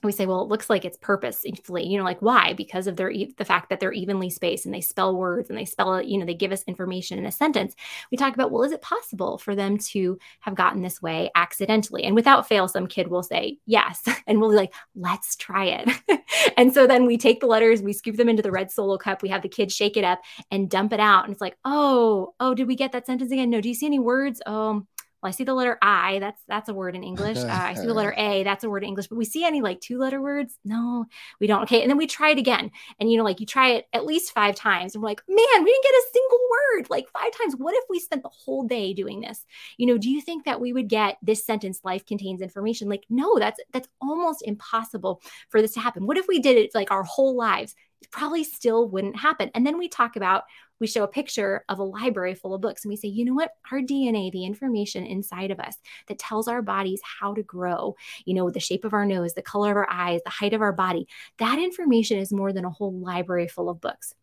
[SPEAKER 1] We say, well, it looks like it's purposefully, you know, like why? Because of their the fact that they're evenly spaced and they spell words and they spell you know, they give us information in a sentence. We talk about, well, is it possible for them to have gotten this way accidentally? And without fail, some kid will say yes, *laughs* and we'll be like, let's try it. *laughs* and so then we take the letters, we scoop them into the red solo cup, we have the kids shake it up and dump it out, and it's like, oh, oh, did we get that sentence again? No, do you see any words? Oh well, I see the letter I. That's that's a word in English. Uh, I see the letter *laughs* A. That's a word in English. But we see any like two letter words? No, we don't. Okay, and then we try it again, and you know, like you try it at least five times, and we're like, man, we didn't get a single word like five times. What if we spent the whole day doing this? You know, do you think that we would get this sentence? Life contains information. Like, no, that's that's almost impossible for this to happen. What if we did it like our whole lives? Probably still wouldn't happen. And then we talk about we show a picture of a library full of books and we say, you know what? Our DNA, the information inside of us that tells our bodies how to grow, you know, the shape of our nose, the color of our eyes, the height of our body, that information is more than a whole library full of books.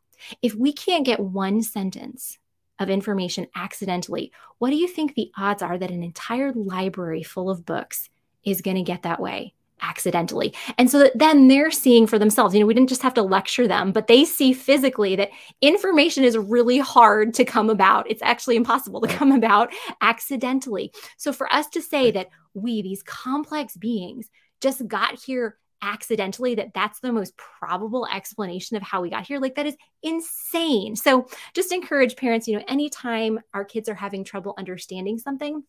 [SPEAKER 1] If we can't get one sentence of information accidentally, what do you think the odds are that an entire library full of books is going to get that way? Accidentally. And so that then they're seeing for themselves, you know, we didn't just have to lecture them, but they see physically that information is really hard to come about. It's actually impossible to come about accidentally. So for us to say that we, these complex beings, just got here accidentally that that's the most probable explanation of how we got here like that is insane so just encourage parents you know anytime our kids are having trouble understanding something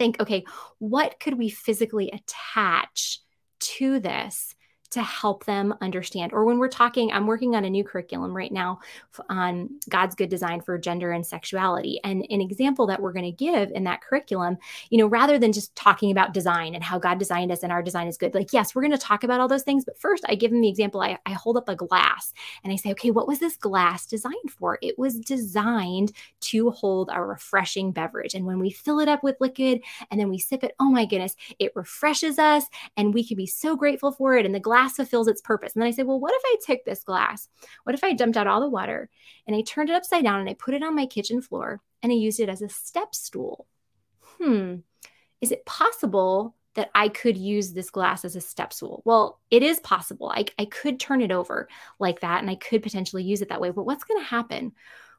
[SPEAKER 1] think okay what could we physically attach to this to help them understand. Or when we're talking, I'm working on a new curriculum right now on God's good design for gender and sexuality. And an example that we're going to give in that curriculum, you know, rather than just talking about design and how God designed us and our design is good, like, yes, we're going to talk about all those things. But first, I give them the example I, I hold up a glass and I say, okay, what was this glass designed for? It was designed to hold a refreshing beverage. And when we fill it up with liquid and then we sip it, oh my goodness, it refreshes us and we can be so grateful for it. And the glass glass fulfills its purpose. And then I say, well, what if I took this glass? What if I dumped out all the water and I turned it upside down and I put it on my kitchen floor and I used it as a step stool? Hmm, is it possible that I could use this glass as a step stool? Well, it is possible. I, I could turn it over like that and I could potentially use it that way. But what's going to happen?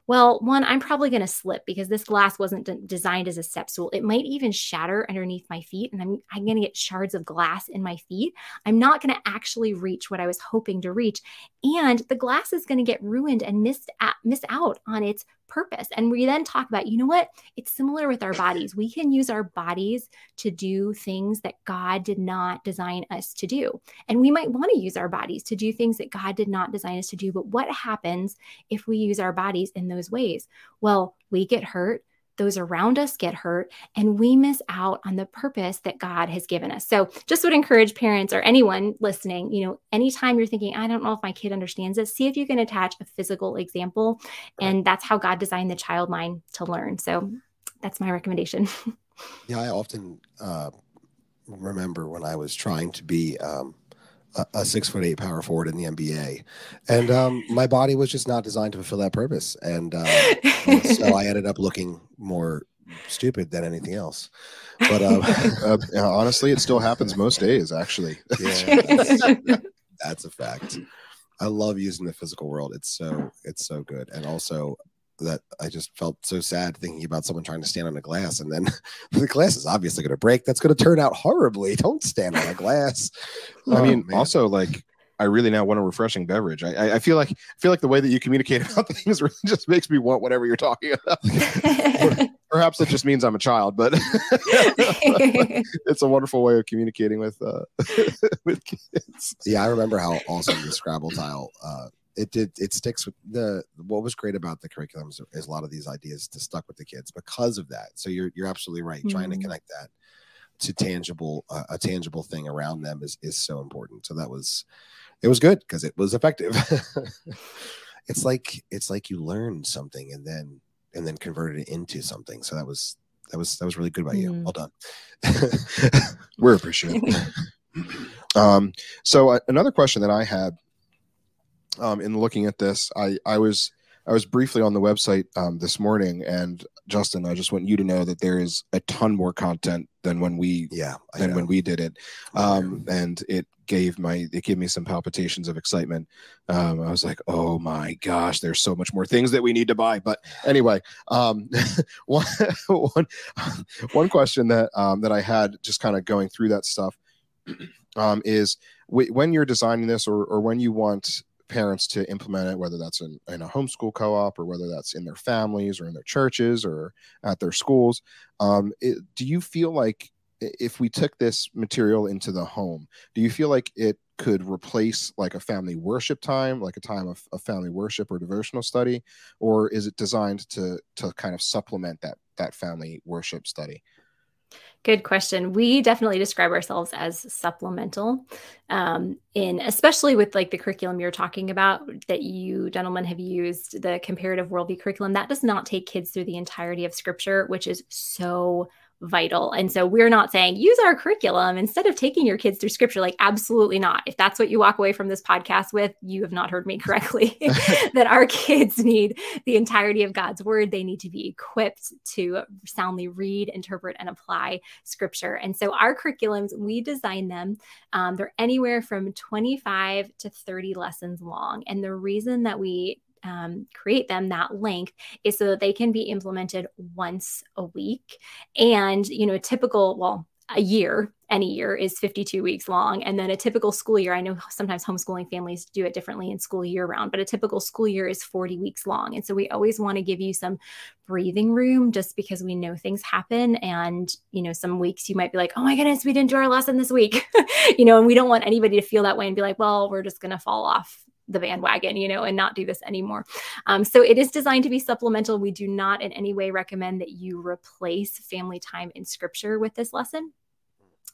[SPEAKER 1] Well, one, I'm probably going to slip because this glass wasn't designed as a step stool. It might even shatter underneath my feet, and I'm, I'm going to get shards of glass in my feet. I'm not going to actually reach what I was hoping to reach. And the glass is going to get ruined and missed at, miss out on its purpose. And we then talk about, you know what? It's similar with our bodies. We can use our bodies to do things that God did not design us to do. And we might want to use our bodies to do things that God did not design us to do. But what happens if we use our bodies in those ways? Well, we get hurt those around us get hurt, and we miss out on the purpose that God has given us. So, just would encourage parents or anyone listening, you know, anytime you're thinking, I don't know if my kid understands this, see if you can attach a physical example. And that's how God designed the child mind to learn. So, that's my recommendation. *laughs*
[SPEAKER 2] yeah, I often uh, remember when I was trying to be um, a, six foot eight power forward in the NBA, and um, my body was just not designed to fulfill that purpose, and, uh, and so I ended up looking more stupid than anything else. But um, *laughs*
[SPEAKER 3] uh, honestly, it still happens most days. Actually,
[SPEAKER 2] yeah, that's, *laughs* that's a fact. I love using the physical world. It's so it's so good, and also that I just felt so sad thinking about someone trying to stand on a glass and then *laughs* the glass is obviously going to break. That's going to turn out horribly. Don't stand on a glass.
[SPEAKER 3] I mean, oh, also like I really now want a refreshing beverage. I, I feel like I feel like the way that you communicate *laughs* about things really just makes me want whatever you're talking about. *laughs* Perhaps it just means I'm a child, but it's a wonderful way of communicating with uh, with kids.
[SPEAKER 2] Yeah, I remember how awesome the Scrabble tile uh, it did it sticks with the what was great about the curriculum is, is, a lot of these ideas to stuck with the kids because of that. So you're you're absolutely right. Mm-hmm. trying to mm-hmm. connect that to tangible uh, a tangible thing around them is is so important. So that was it was good because it was effective. *laughs* It's like it's like you learned something and then and then converted it into something. So that was that was that was really good by you. Mm. well done. *laughs*
[SPEAKER 3] We're appreciative *laughs* um so uh, another question that i had um, in looking at this, I I was I was briefly on the website um, this morning, and Justin, I just want you to know that there is a ton more content than when we
[SPEAKER 2] Yeah.
[SPEAKER 3] Than when we did it, um, and it gave my it gave me some palpitations of excitement. Um, I was like, oh my gosh, there's so much more things that we need to buy. But anyway, um, *laughs* one one one question that um, that I had just kind of going through that stuff *clears throat* um, is w- when you're designing this or, or when you want parents to implement it, whether that's in, in a homeschool co-op or whether that's in their families or in their churches or at their schools, um, it, do you feel like if we took this material into the home, do you feel like it could replace like a family worship time, like a time of, of family worship or devotional study, or is it designed to to kind of supplement that that family worship study?
[SPEAKER 1] Good question. We definitely describe ourselves as supplemental, um, in especially with like the curriculum you're talking about that you gentlemen have used the comparative worldview curriculum. That does not take kids through the entirety of Scripture, which is so vital. And so we're not saying use our curriculum instead of taking your kids through Scripture. Like absolutely not. If that's what you walk away from this podcast with, you have not heard me correctly. *laughs* *laughs* that our kids need the entirety of God's word. They need to be equipped to soundly read, interpret, and apply scripture. And so our curriculums, we design them. Um, they're anywhere from 25 to 30 lessons long. And the reason that we um, create them that length is so that they can be implemented once a week. And, you know, a typical, well, a year, any year is 52 weeks long. And then a typical school year, I know sometimes homeschooling families do it differently in school year round, but a typical school year is 40 weeks long. And so we always want to give you some breathing room just because we know things happen. And, you know, some weeks you might be like, oh my goodness, we didn't do our lesson this week, *laughs* you know, and we don't want anybody to feel that way and be like, well, we're just going to fall off the bandwagon, you know, and not do this anymore. Um, so it is designed to be supplemental. We do not in any way recommend that you replace family time in scripture with this lesson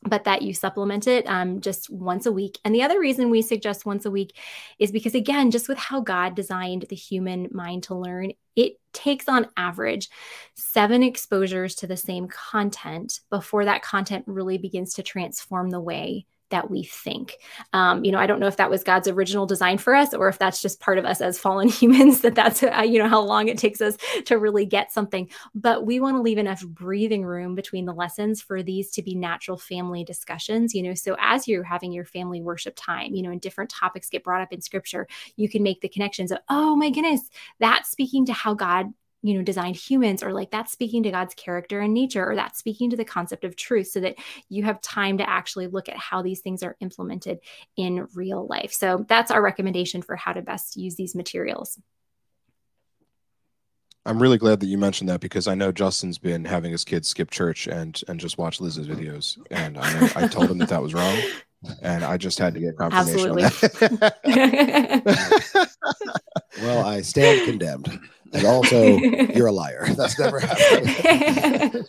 [SPEAKER 1] but that you supplement it um, just once a week. And the other reason we suggest once a week is because, again, just with how God designed the human mind to learn, it takes on average seven exposures to the same content before that content really begins to transform the way that we think. Um, you know, I don't know if that was God's original design for us or if that's just part of us as fallen *laughs* humans that that's, uh, you know, how long it takes us to really get something. But we want to leave enough breathing room between the lessons for these to be natural family discussions, you know. So as you're having your family worship time, you know, and different topics get brought up in scripture, you can make the connections of, oh my goodness, that's speaking to how God you know designed humans or like that's speaking to god's character and nature or that's speaking to the concept of truth so that you have time to actually look at how these things are implemented in real life so that's our recommendation for how to best use these materials
[SPEAKER 3] I'm really glad that you mentioned that because I know Justin's been having his kids skip church and and just watch Liz's videos, and I, I told him that that was wrong, and I just had to get confirmation on that. *laughs* *laughs*
[SPEAKER 2] Well, I stand condemned. And also, *laughs* you're a liar. *laughs* That's never happened.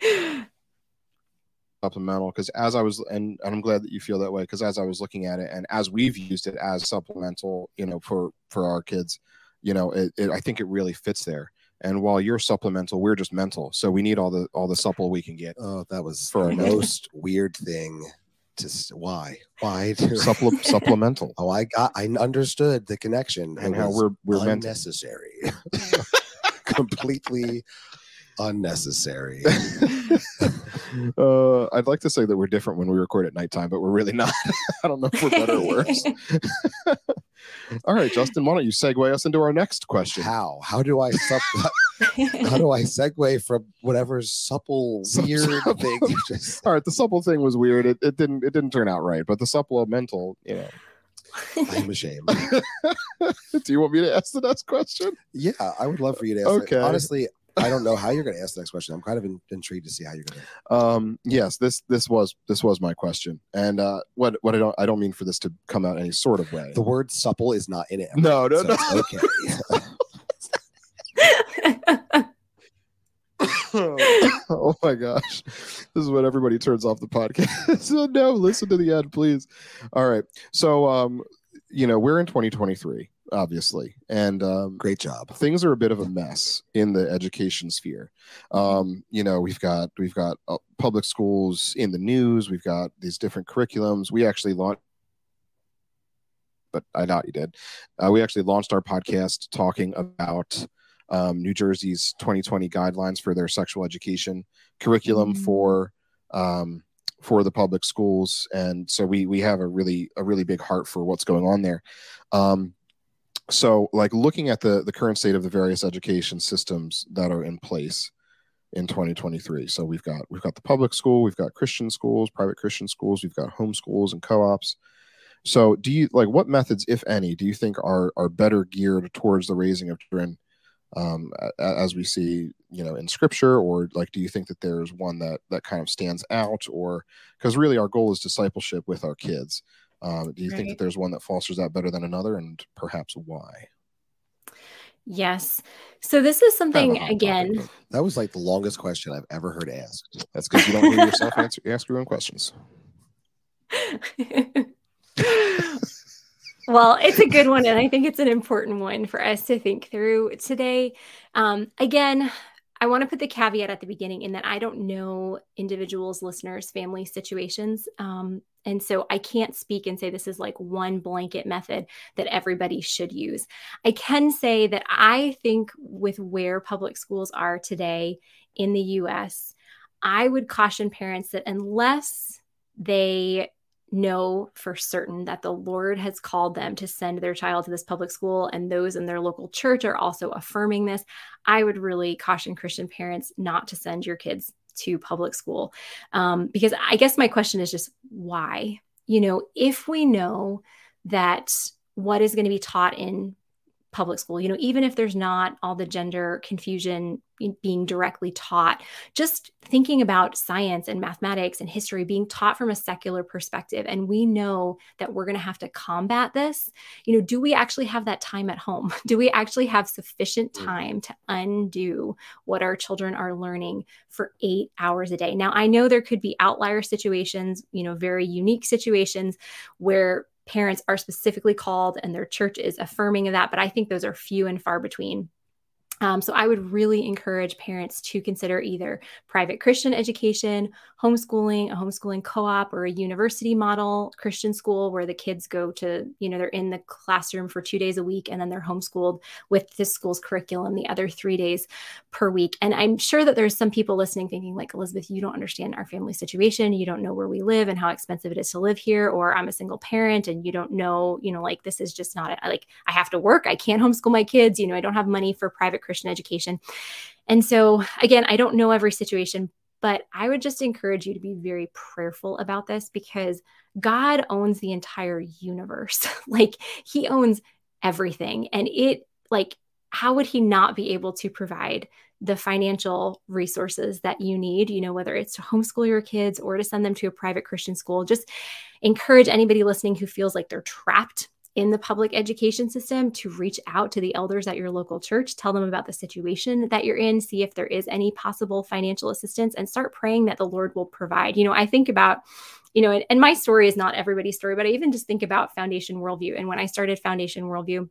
[SPEAKER 2] *laughs*
[SPEAKER 3] supplemental because as I was and, and I'm glad that you feel that way because as I was looking at it and as we've used it as supplemental, you know, for for our kids, you know, it, it I think it really fits there. And while you're supplemental, we're just mental, so we need all the all the supple we can get.
[SPEAKER 2] Oh, that was
[SPEAKER 3] For
[SPEAKER 2] the most weird thing to why? Why? *laughs* to-
[SPEAKER 3] Supple, *laughs* supplemental,
[SPEAKER 2] Oh, I got I understood the connection
[SPEAKER 3] and how we're we're meant. to-
[SPEAKER 2] unnecessary. *laughs* Completely unnecessary.
[SPEAKER 3] uh, I'd like to say that we're different when we record at nighttime, but we're really not. I don't know if we're better or worse. All right, Justin, why don't you segue us into our next question?
[SPEAKER 2] How? How do I sup- how do I segue from whatever supple *laughs* weird
[SPEAKER 3] supple.
[SPEAKER 2] thing? just- *laughs*
[SPEAKER 3] All right, the supple thing was weird. It, it didn't it didn't turn out right, but the supplemental, you know. *laughs*
[SPEAKER 2] I'm ashamed.
[SPEAKER 3] Do you want me to ask the next question?
[SPEAKER 2] Yeah, I would love for you to ask.
[SPEAKER 3] Okay.
[SPEAKER 2] Okay. Honestly, I don't know how you're going to ask the next question. I'm kind of in, intrigued to see how you're going to.
[SPEAKER 3] Um, yes, this this was this was my question, and uh, what what I don't I don't mean for this to come out any sort of way.
[SPEAKER 2] The word supple is not in it.
[SPEAKER 3] No, no,
[SPEAKER 2] so
[SPEAKER 3] no.
[SPEAKER 2] okay. *laughs*
[SPEAKER 3] oh my gosh, this is when everybody turns off the podcast. *laughs* so no, listen to the end, please. All right, so um, you know we're in 2023, obviously, and um,
[SPEAKER 2] Great job.
[SPEAKER 3] things are a bit of a mess in the education sphere. Um, you know, we've got we've got uh, public schools in the news. We've got these different curriculums. We actually launched but I doubt you did. Uh, we actually launched our podcast talking about um, New Jersey's 2020 guidelines for their sexual education curriculum mm-hmm. for um, for the public schools, and so we we have a really a really big heart for what's going on there. Um, so, like looking at the the current state of the various education systems that are in place in 2023. So we've got we've got the public school, we've got Christian schools, private Christian schools, we've got home schools and co-ops. So do you like what methods, if any, do you think are are better geared towards the raising of children um, as we see, you know, in scripture, or like, do you think that there's one that that kind of stands out, or because really our goal is discipleship with our kids? Um, do you right. think that there's one that fosters that better than another, and perhaps why?
[SPEAKER 1] Yes. So this is something again. Topic,
[SPEAKER 2] that was like the longest question I've ever heard asked.
[SPEAKER 3] That's because you don't hear yourself *laughs* answer ask your own questions. *laughs*
[SPEAKER 1] well, it's a good one, and I think it's an important one for us to think through today. Um, again, I want to put the caveat at the beginning in that I don't know individuals, listeners, family situations. Um, and so I can't speak and say this is like one blanket method that everybody should use. I can say that I think with where public schools are today in the US, I would caution parents that unless they know for certain that the Lord has called them to send their child to this public school, and those in their local church are also affirming this, I would really caution Christian parents not to send your kids to public school. Um, because I guess my question is just why? You know, if we know that what is going to be taught in public school you know even if there's not all the gender confusion being directly taught just thinking about science and mathematics and history being taught from a secular perspective and we know that we're going to have to combat this you know do we actually have that time at home *laughs* do we actually have sufficient mm. time to undo what our children are learning for 8 hours a day now i know there could be outlier situations you know very unique situations where parents are specifically called and their church is affirming of that. But I think those are few and far between. Um, so I would really encourage parents to consider either private Christian education, homeschooling, a homeschooling co-op, or a university model Christian school where the kids go to, you know, they're in the classroom for two days a week and then they're homeschooled with this school's curriculum the other three days per week. And I'm sure that there's some people listening thinking, like, Elizabeth, you don't understand our family situation. You don't know where we live and how expensive it is to live here, or I'm a single parent and you don't know, you know, like this is just not like I have to work. I can't homeschool my kids. You know, I don't have money for private Christian education. And so, again, I don't know every situation, but I would just encourage you to be very prayerful about this because God owns the entire universe. *laughs* like, He owns everything. And it, like, how would He not be able to provide the financial resources that you need, you know, whether it's to homeschool your kids or to send them to a private Christian school? Just encourage anybody listening who feels like they're trapped in the public education system to reach out to the elders at your local church, tell them about the situation that you're in, see if there is any possible financial assistance, and start praying that the Lord will provide. You know, I think about, you know, and, and my story is not everybody's story, but I even just think about Foundation Worldview. And when I started Foundation Worldview,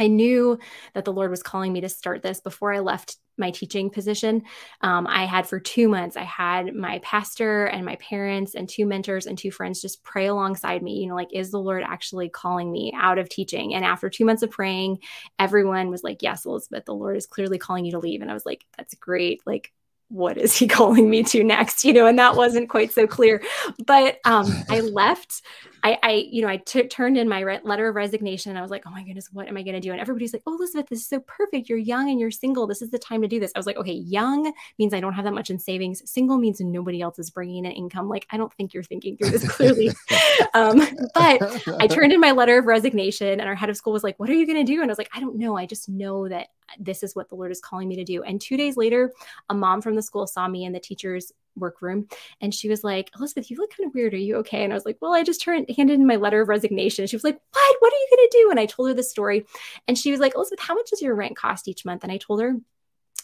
[SPEAKER 1] I knew that the Lord was calling me to start this before I left my teaching position. Um, I had for two months, I had my pastor and my parents and two mentors and two friends just pray alongside me. You know, like, is the Lord actually calling me out of teaching? And after two months of praying, everyone was like, Yes, Elizabeth, the Lord is clearly calling you to leave. And I was like, That's great. Like, what is he *laughs* calling me to next you know and that wasn't quite so clear but um i *laughs* left I, I, you know, I t- turned in my re- letter of resignation and I was like, oh my goodness, what am I going to do? And everybody's like, oh, Elizabeth, this is so perfect. You're young and you're single. This is the time to do this. I was like, okay, young means I don't have that much in savings. Single means nobody else is bringing in income. Like, I don't think you're thinking through this clearly. *laughs* um, but I turned in my letter of resignation and our head of school was like, what are you going to do? And I was like, I don't know. I just know that this is what the Lord is calling me to do. And two days later, a mom from the school saw me in the teacher's workroom and she was like elizabeth you look kind of weird. Are you okay? And i was like well i just turned handed in my letter of resignation. She was like what? What are you going to do? And i told her the story. And she was like elizabeth how much does your rent cost each month? And i told her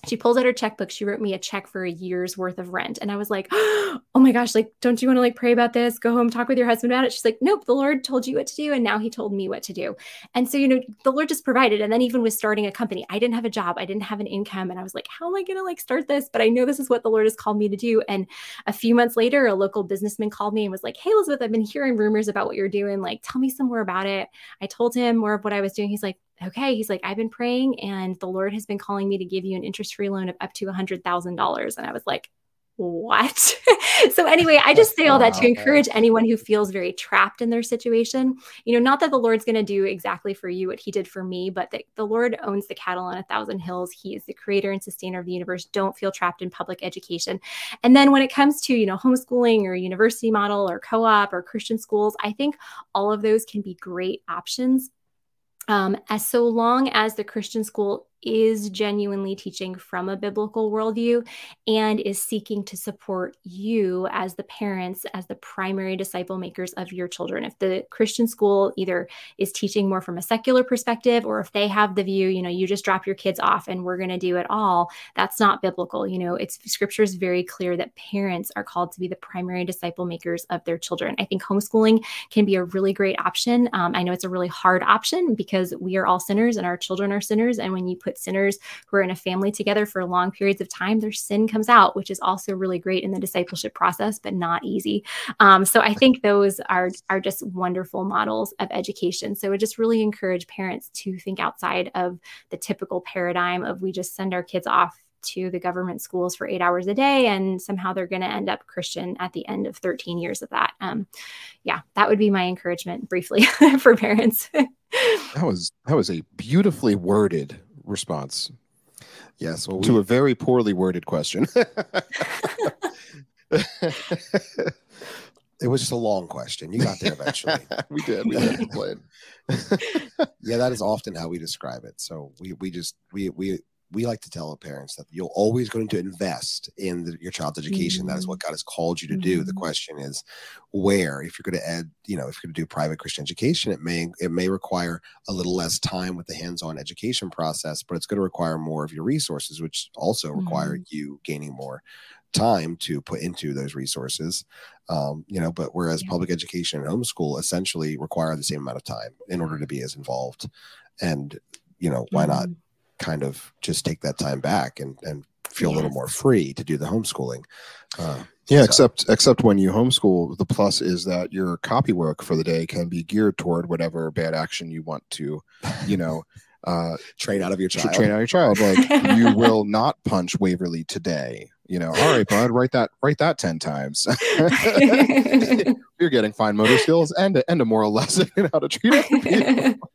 [SPEAKER 1] she pulls out her checkbook. She wrote me a check for a year's worth of rent. And I was like, *gasps* oh my gosh, like, don't you want to like pray about this? Go home, talk with your husband about it. She's like, nope, the Lord told you what to do. And now he told me what to do. And so, you know, the Lord just provided. And then even with starting a company, I didn't have a job, I didn't have an income. And I was like, how am I going to like start this? But I know this is what the Lord has called me to do. And a few months later, a local businessman called me and was like, hey, Elizabeth, I've been hearing rumors about what you're doing. Like, tell me some more about it. I told him more of what I was doing. He's like, okay he's like i've been praying and the lord has been calling me to give you an interest-free loan of up to $100000 and i was like what? *laughs* so anyway, I just say all that to encourage anyone who feels very trapped in their situation. You know, not that the Lord's going to do exactly for you what he did for me, but that the Lord owns the cattle on a thousand hills. He is the creator and sustainer of the universe. Don't feel trapped in public education. And then when it comes to, you know, homeschooling or university model or co-op or Christian schools, I think all of those can be great options um, as so long as the Christian school is genuinely teaching from a biblical worldview and is seeking to support you as the parents, as the primary disciple makers of your children. If the Christian school either is teaching more from a secular perspective or if they have the view, you know, you just drop your kids off and we're going to do it all, that's not biblical. You know, it's scripture is very clear that parents are called to be the primary disciple makers of their children. I think homeschooling can be a really great option. Um, I know it's a really hard option because we are all sinners and our children are sinners. And when you put sinners who are in a family together for long periods of time, their sin comes out, which is also really great in the discipleship process, but not easy. Um, so I think those are are just wonderful models of education. So I just really encourage parents to think outside of the typical paradigm of we just send our kids off to the government schools for eight hours a day and somehow they're going to end up christian at the end of 13 years of that um, yeah that would be my encouragement briefly *laughs* for parents *laughs*
[SPEAKER 3] that was that was a beautifully worded response.
[SPEAKER 2] Yes, well,
[SPEAKER 3] we... to a very poorly worded question. *laughs*
[SPEAKER 2] it was just a long question. You got there eventually. *laughs*
[SPEAKER 3] we did. We did *laughs*
[SPEAKER 2] yeah, that is often how we describe it. So we we just we we we like to tell parents that you're always going to invest in the, your child's education. Mm-hmm. That is what mm-hmm. God has called you to do. Mm-hmm. The question is where. If you're going to add, you know, if you're going to do private Christian education, it may it may require a little less time with the hands-on education process, but it's going to require more of your resources, which also mm-hmm. require you gaining more time to put into those resources. Um, you know, but whereas yeah. public education and homeschool essentially require the same amount of time in order to be as involved. And you know, why not mm-hmm kind of just take that time back and and feel yes. a little more free to do the homeschooling.
[SPEAKER 3] Uh, yeah, so. except except when you homeschool, the plus is that your copy work for the day can be geared toward whatever bad action you want to, you know, *laughs* uh,
[SPEAKER 2] train out of your child.
[SPEAKER 3] Train out your child. Like *laughs* you will not punch Waverly today. You know, all right, bud, write that write that ten times. *laughs* You're getting fine motor skills and a, and a moral lesson in how to treat other people.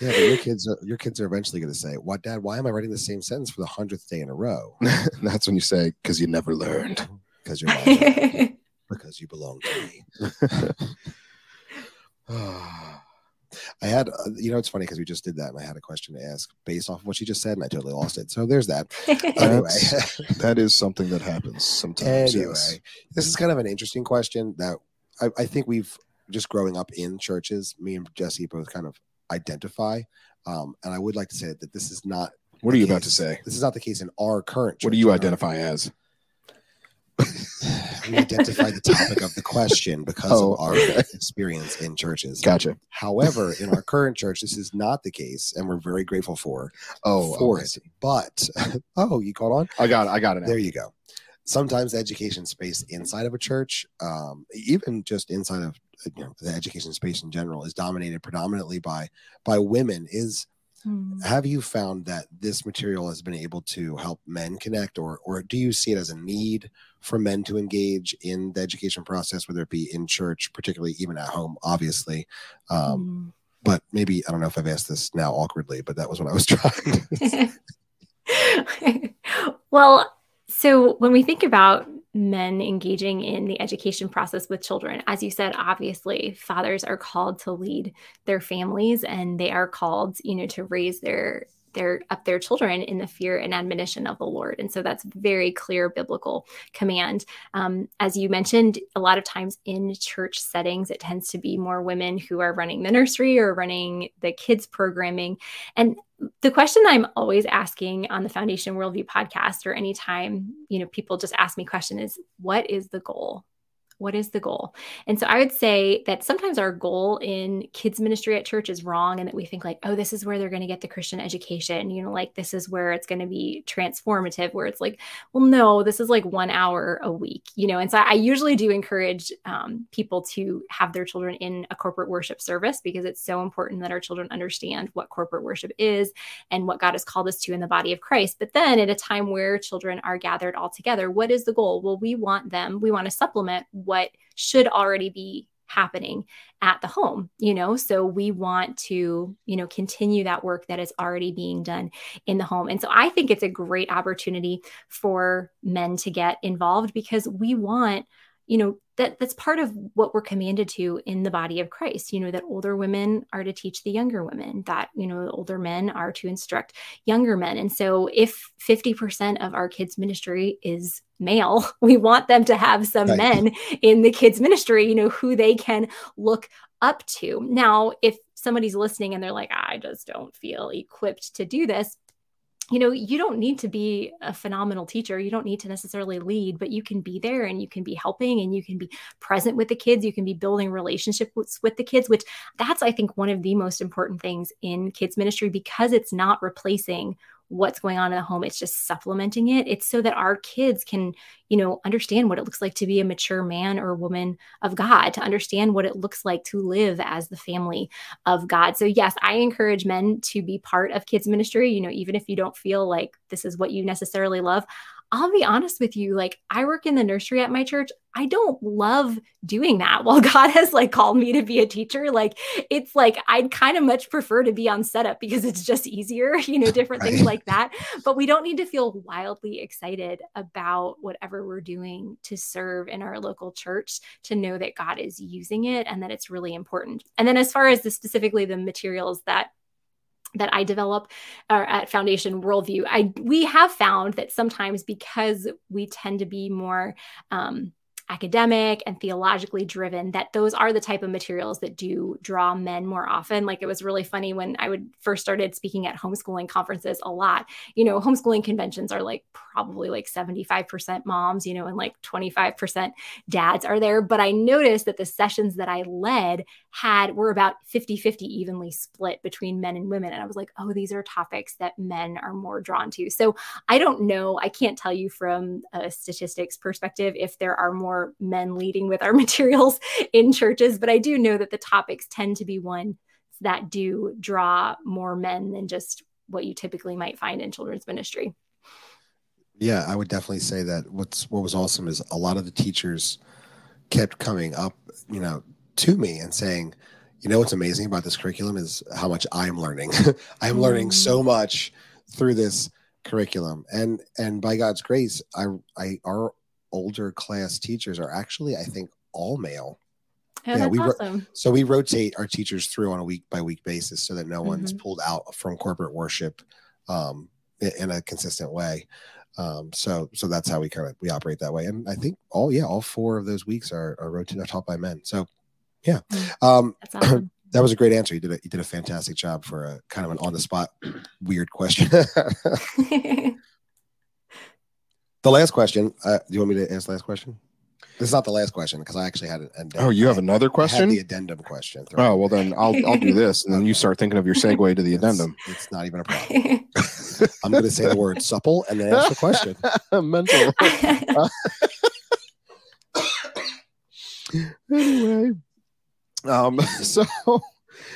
[SPEAKER 2] Yeah, but your kids are your kids are eventually going to say, "What, Dad? Why am I writing the same sentence for the hundredth day in a row?" *laughs*
[SPEAKER 3] That's when you say, "Because you never learned."
[SPEAKER 2] Because you're not because *laughs* you belong to me. *laughs* *sighs* I had, uh, you know, it's funny because we just did that, and I had a question to ask based off of what she just said, and I totally lost it. So there's that.
[SPEAKER 3] anyway, that is something that happens sometimes. Anyway, yes.
[SPEAKER 2] this is kind of an interesting question that I, I think we've just growing up in churches. Me and Jesse both kind of identify. Um, and I would like to say that this is not.
[SPEAKER 3] What are you case. about to say?
[SPEAKER 2] This is not the case in our current.
[SPEAKER 3] What do you identify as? *sighs*
[SPEAKER 2] we identify the topic of the question because oh, of our okay. experience in churches.
[SPEAKER 3] Gotcha.
[SPEAKER 2] However, in our current church, this is not the case, and we're very grateful for
[SPEAKER 3] oh
[SPEAKER 2] for it. But *laughs* oh, you caught on?
[SPEAKER 3] I got it. I got it. Now.
[SPEAKER 2] There you go. Sometimes the education space inside of a church, um, even just inside of you know the education space in general is dominated predominantly by by women is hmm. have you found that this material has been able to help men connect or or do you see it as a need for men to engage in the education process whether it be in church particularly even at home obviously um, hmm. but maybe i don't know if i've asked this now awkwardly but that was what i was *laughs* trying *laughs*
[SPEAKER 1] well so when we think about men engaging in the education process with children. As you said, obviously, fathers are called to lead their families and they are called, you know, to raise their their up their children in the fear and admonition of the Lord. And so that's very clear biblical command. Um, as you mentioned, a lot of times in church settings, it tends to be more women who are running the nursery or running the kids programming. And the question I'm always asking on the Foundation Worldview podcast or anytime, you know, people just ask me question is what is the goal? What is the goal? And so I would say that sometimes our goal in kids ministry at church is wrong and that we think like, oh, this is where they're going to get the Christian education, you know, like this is where it's going to be transformative, where it's like, well, no, this is like one hour a week, you know. And so I usually do encourage um, people to have their children in a corporate worship service because it's so important that our children understand what corporate worship is and what God has called us to in the body of Christ. But then at a time where children are gathered all together, what is the goal? Well, we want them, we want to supplement what should already be happening at the home you know? So we want to you know continue that work that is already being done in the home. And so i think it's a great opportunity for men to get involved because we want you know that that's part of what we're commanded to in the body of Christ you know that older women are to teach the younger women that you know older men are to instruct younger men and so if 50% of our kids ministry is male *laughs* we want them to have some right. men in the kids ministry you know who they can look up to now if somebody's listening and they're like I just don't feel equipped to do this you know, you don't need to be a phenomenal teacher. You don't need to necessarily lead, but you can be there and you can be helping and you can be present with the kids. You can be building relationships with, with the kids, which that's, I think, one of the most important things in kids ministry because it's not replacing what's going on in the home it's just supplementing it. It's so that our kids can you know understand what it looks like to be a mature man or woman of god to understand what it looks like to live as the family of god. So yes i encourage men to be part of kids ministry. You know even if you don't feel like this is what you necessarily love I'll be honest with you, like I work in the nursery at my church. I don't love doing that. *laughs* While God has like called me to be a teacher, like it's like I'd kind of much prefer to be on setup because it's just easier, *laughs* you know, different right. things like that. But we don't need to feel wildly excited about whatever we're doing to serve in our local church to know that God is using it and that it's really important. And then as far as the specifically the materials that that I develop uh, at Foundation Worldview, I we have found that sometimes because we tend to be more um, academic and theologically driven that those are the type of materials that do draw men more often. Like it was really funny when i would first started speaking at homeschooling conferences a lot. You know homeschooling conventions are like probably like 75% moms you know and like 25% dads are there. But i noticed that the sessions that i led had were about 50-50 evenly split between men and women. And i was like oh these are topics that men are more drawn to. So i don't know. I can't tell you from a statistics perspective if there are more more men leading with our *laughs* materials in churches, but I do know that the topics tend to be ones that do draw more men than just what you typically might find in children's ministry.
[SPEAKER 2] Yeah, I would definitely say that what's what was awesome is a lot of the teachers kept coming up, you know, to me and saying, you know what's amazing about this curriculum is how much I'm learning. *laughs* I'm mm. learning so mm. much through this curriculum. And and by God's grace, I I our older class teachers are actually, I think, all male.
[SPEAKER 1] Oh, yeah,
[SPEAKER 2] we
[SPEAKER 1] awesome.
[SPEAKER 2] so we rotate our teachers through on a week by week basis so that no mm-hmm. one's pulled out from corporate worship um, in a consistent way. Um, so so that's how we kind of we operate that way. And I think all yeah, all four of those weeks are, are rotated are taught by men. So yeah. Mm. Um, awesome. *clears throat* that was a great answer. You did a, you did a fantastic job for a kind of an on the spot weird question. *laughs* *laughs* The last question. Uh, do you want me to ask the last question? This is not the last question because I actually had an addendum.
[SPEAKER 3] Oh, you have another question?
[SPEAKER 2] the addendum question.
[SPEAKER 3] Oh, well then I'll I'll do this, and then you *laughs* start thinking of your segue to the addendum.
[SPEAKER 2] It's, it's not even a problem. I'm going to say the word supple and then ask the question. *laughs*
[SPEAKER 3] Mental. *laughs* anyway, um, so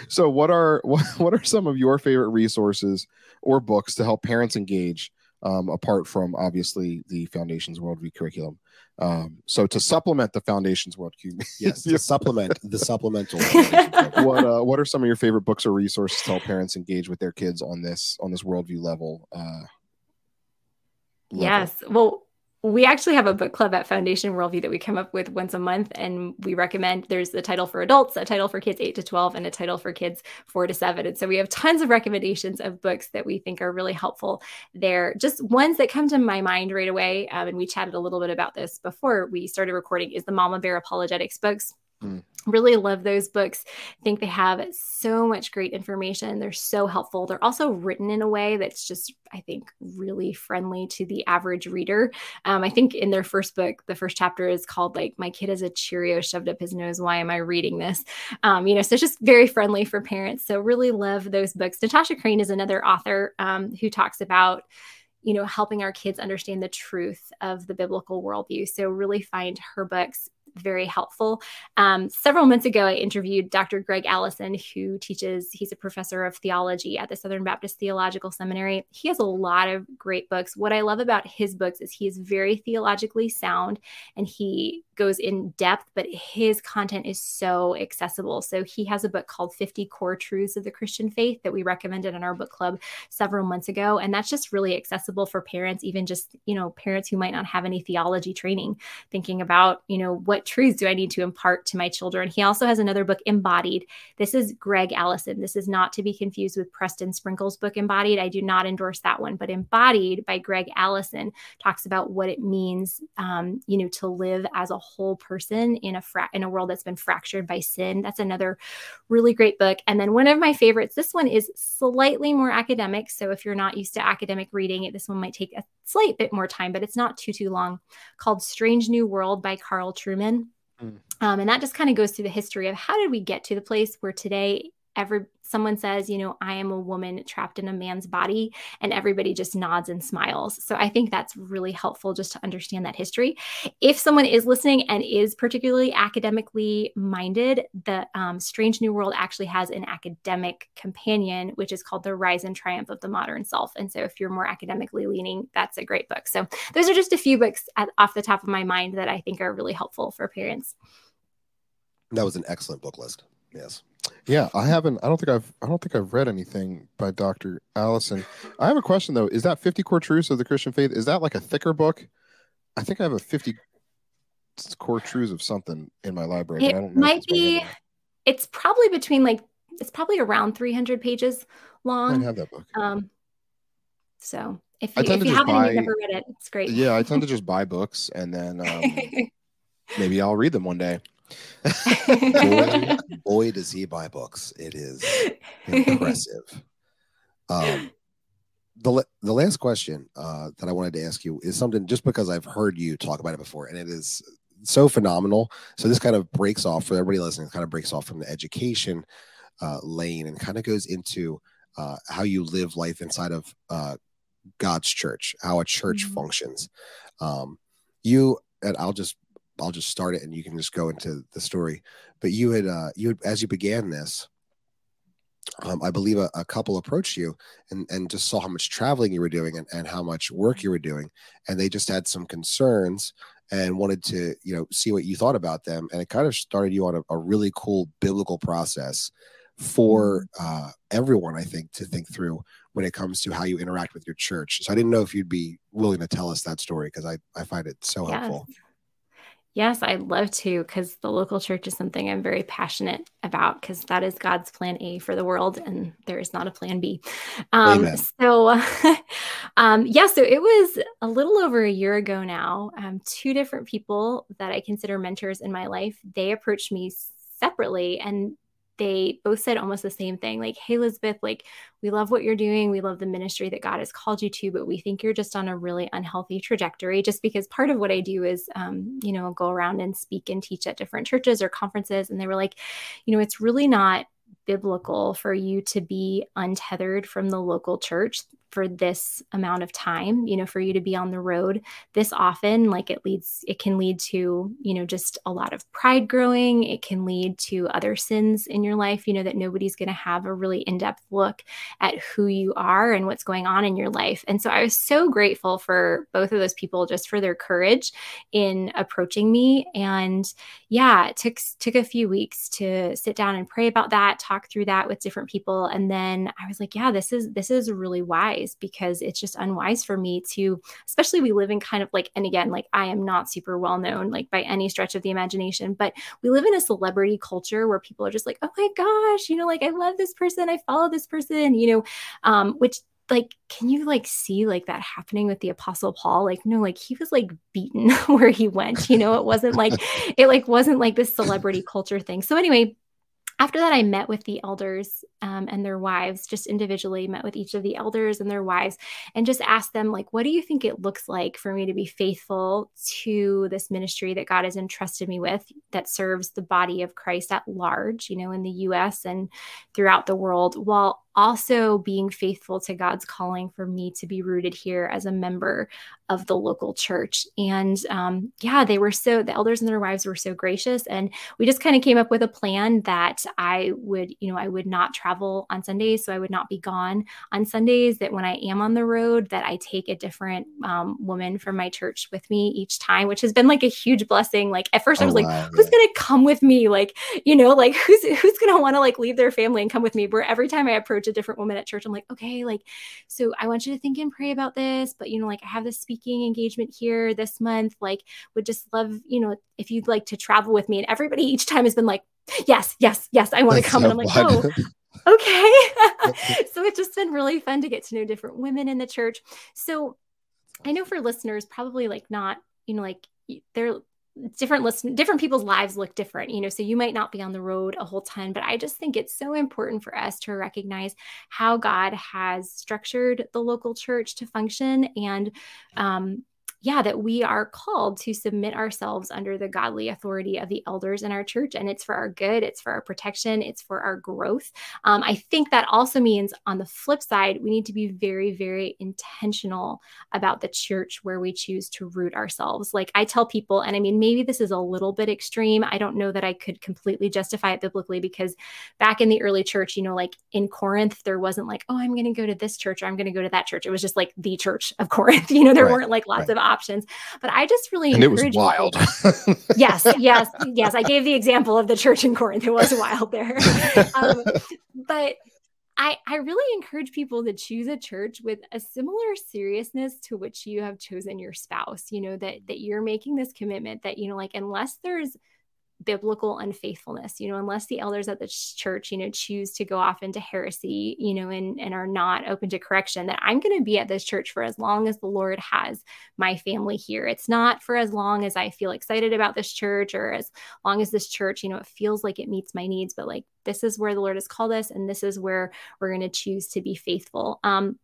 [SPEAKER 3] so what are what, what are some of your favorite resources or books to help parents engage um, apart from obviously the Foundation's Worldview curriculum. Um, so to supplement the Foundation's Worldview, *laughs*
[SPEAKER 2] yes, to supplement the supplemental. *laughs*
[SPEAKER 3] what uh, what are some of your favorite books or resources to help parents engage with their kids on this on this worldview level? Uh,
[SPEAKER 1] level? Yes, well, we actually have a book club at Foundation Worldview that we come up with once a month, and we recommend there's a title for adults, a title for kids 8 to 12, and a title for kids 4 to 7. And so we have tons of recommendations of books that we think are really helpful there. Just ones that come to my mind right away, um, and we chatted a little bit about this before we started recording, is the Mama Bear Apologetics books. Mm really love those books. I think they have so much great information. They're so helpful. They're also written in a way that's just, I think, really friendly to the average reader. Um, I think in their first book, the first chapter is called like "My kid has a Cheerio shoved up his nose. Why am I reading this?" Um, you know, so it's just very friendly for parents. So really love those books. Natasha Crain is another author um, who talks about you know helping our kids understand the truth of the biblical worldview so really find her books very helpful. Um, several months ago, I interviewed Dr. Gregg Allison, who teaches, he's a professor of theology at the Southern Baptist Theological Seminary. He has a lot of great books. What I love about his books is he is very theologically sound and he goes in depth, but his content is so accessible. So he has a book called 50 Core Truths of the Christian Faith that we recommended in our book club several months ago. And that's just really accessible for parents, even just, you know, parents who might not have any theology training, thinking about, you know, what truths do I need to impart to my children? He also has another book, Embodied. This is Gregg Allison. This is not to be confused with Preston Sprinkle's book, Embodied. I do not endorse that one, but Embodied by Gregg Allison talks about what it means, um, you know, to live as a whole person in a fra- in a world that's been fractured by sin. That's another really great book. And then one of my favorites, this one is slightly more academic. So if you're not used to academic reading, this one might take a slight bit more time, but it's not too too long. Called Strange New World by Carl Trueman. Mm. Um, and that just kind of goes through the history of how did we get to the place where today every someone says, you know, I am a woman trapped in a man's body, and everybody just nods and smiles. So I think that's really helpful just to understand that history. If someone is listening and is particularly academically minded, the um, Strange New World actually has an academic companion, which is called The Rise and Triumph of the Modern Self. And so if you're more academically leaning, that's a great book. So those are just a few books at, off the top of my mind that I think are really helpful for parents.
[SPEAKER 2] That was an excellent book list. Yes.
[SPEAKER 3] Yeah, I haven't. I don't think I've. I don't think I've read anything by Dr. Allison. I have a question though. Is that Fifty Core Truths of the Christian Faith? Is that like a thicker book? I think I have a Fifty Core Truths of something in my library.
[SPEAKER 1] It might be. It's probably between like it's probably around 300 pages long.
[SPEAKER 3] I have that book.
[SPEAKER 1] Um, so if you, if you haven't buy, never read it, it's great.
[SPEAKER 3] Yeah, I tend to *laughs* just buy books and then um, *laughs* maybe I'll read them one day
[SPEAKER 2] boy, *laughs* boy, does he buy books. It is impressive. Um, the, the last question uh, that I wanted to ask you is something just because I've heard you talk about it before, and it is so phenomenal. So this kind of breaks off for everybody listening. Kind of breaks off from the education uh, lane and kind of goes into uh, how you live life inside of uh, God's church, how a church mm-hmm. functions. Um, you and I'll just I'll just start it and you can just go into the story. But you had uh, you had, as you began this, um, I believe a, a, couple approached you and, and just saw how much traveling you were doing and, and how much work you were doing, and they just had some concerns and wanted to you know see what you thought about them, and it kind of started you on a, a really cool biblical process for mm-hmm. uh, everyone, I think, to think through when it comes to how you interact with your church. So I didn't know if you'd be willing to tell us that story because I, I find it so yes. helpful.
[SPEAKER 1] Yes, I'd love to because the local church is something I'm very passionate about because that is God's plan A for the world and there is not a plan B. Um, so, *laughs* um, yeah, so it was a little over a year ago now. Um, two different people that I consider mentors in my life, they approached me separately and they both said almost the same thing like hey elizabeth like we love what you're doing. We love the ministry that god has called you to but we think you're just on a really unhealthy trajectory just because part of what i do is um, you know go around and speak and teach at different churches or conferences. And they were like you know it's really not biblical for you to be untethered from the local church for this amount of time you know for you to be on the road this often like it leads it can lead to you know just a lot of pride growing. It can lead to other sins in your life you know that nobody's going to have a really in-depth look at who you are and what's going on in your life. And so i was so grateful for both of those people just for their courage in approaching me. And yeah it took took a few weeks to sit down and pray about that talk through that with different people. And then i was like yeah this is this is really wise wise because it's just unwise for me to, especially we live in kind of like, and again, like I am not super well known, like by any stretch of the imagination, but we live in a celebrity culture where people are just like, oh my gosh, you know, like I love this person, I follow this person, you know, um, which like can you like see like that happening with the apostle paul? Like no like he was like beaten *laughs* where he went you know it wasn't like *laughs* it like wasn't like this celebrity culture thing. So anyway after that, I met with the elders um, and their wives, just individually met with each of the elders and their wives, and just asked them, like, what do you think it looks like for me to be faithful to this ministry that God has entrusted me with that serves the body of Christ at large, you know, in the US and throughout the world, while also being faithful to God's calling for me to be rooted here as a member of the local church. And um, yeah, they were so, the elders and their wives were so gracious. And we just kind of came up with a plan that I would, you know, I would not travel on Sundays. So I would not be gone on Sundays, that when I am on the road, that I take a different um, woman from my church with me each time, which has been like a huge blessing. Like at first oh, I was wow, like, who's going to come with me? Like, you know, like who's, who's going to want to like leave their family and come with me? Where every time I approach a different woman at church. I'm like, okay, like, so I want you to think and pray about this, but you know, like I have this speaking engagement here this month. Like, would just love, you know, if you'd like to travel with me. And everybody each time has been like, yes, yes, yes, I want to come. So and I'm like, oh, *laughs* okay. *laughs* so it's just been really fun to get to know different women in the church. So I know for listeners, probably like not, you know, like they're different listen different people's lives look different you know so you might not be on the road a whole ton but i just think it's so important for us to recognize how god has structured the local church to function and um, yeah, that we are called to submit ourselves under the godly authority of the elders in our church. And it's for our good, it's for our protection, it's for our growth. Um, I think that also means on the flip side, we need to be very, very intentional about the church where we choose to root ourselves. Like I tell people, and I mean, maybe this is a little bit extreme. I don't know that I could completely justify it biblically because back in the early church, you know, like in Corinth, there wasn't like, oh, I'm going to go to this church or I'm going to go to that church. It was just like the church of *laughs* Corinth. You know, there right, weren't like lots right. of options. But I just really
[SPEAKER 3] and it was wild. *laughs*
[SPEAKER 1] yes, *laughs* yes, yes. I gave the example of the church in Corinth. It was wild there. *laughs* Um, but I, I really encourage people to choose a church with a similar seriousness to which you have chosen your spouse. You know, that that you're making this commitment that, you know, like unless there's biblical unfaithfulness you know unless the elders at the church you know choose to go off into heresy you know and and are not open to correction that i'm going to be at this church for as long as the lord has my family here. It's not for as long as i feel excited about this church or as long as this church you know it feels like it meets my needs but like this is where the lord has called us and this is where we're going to choose to be faithful. Um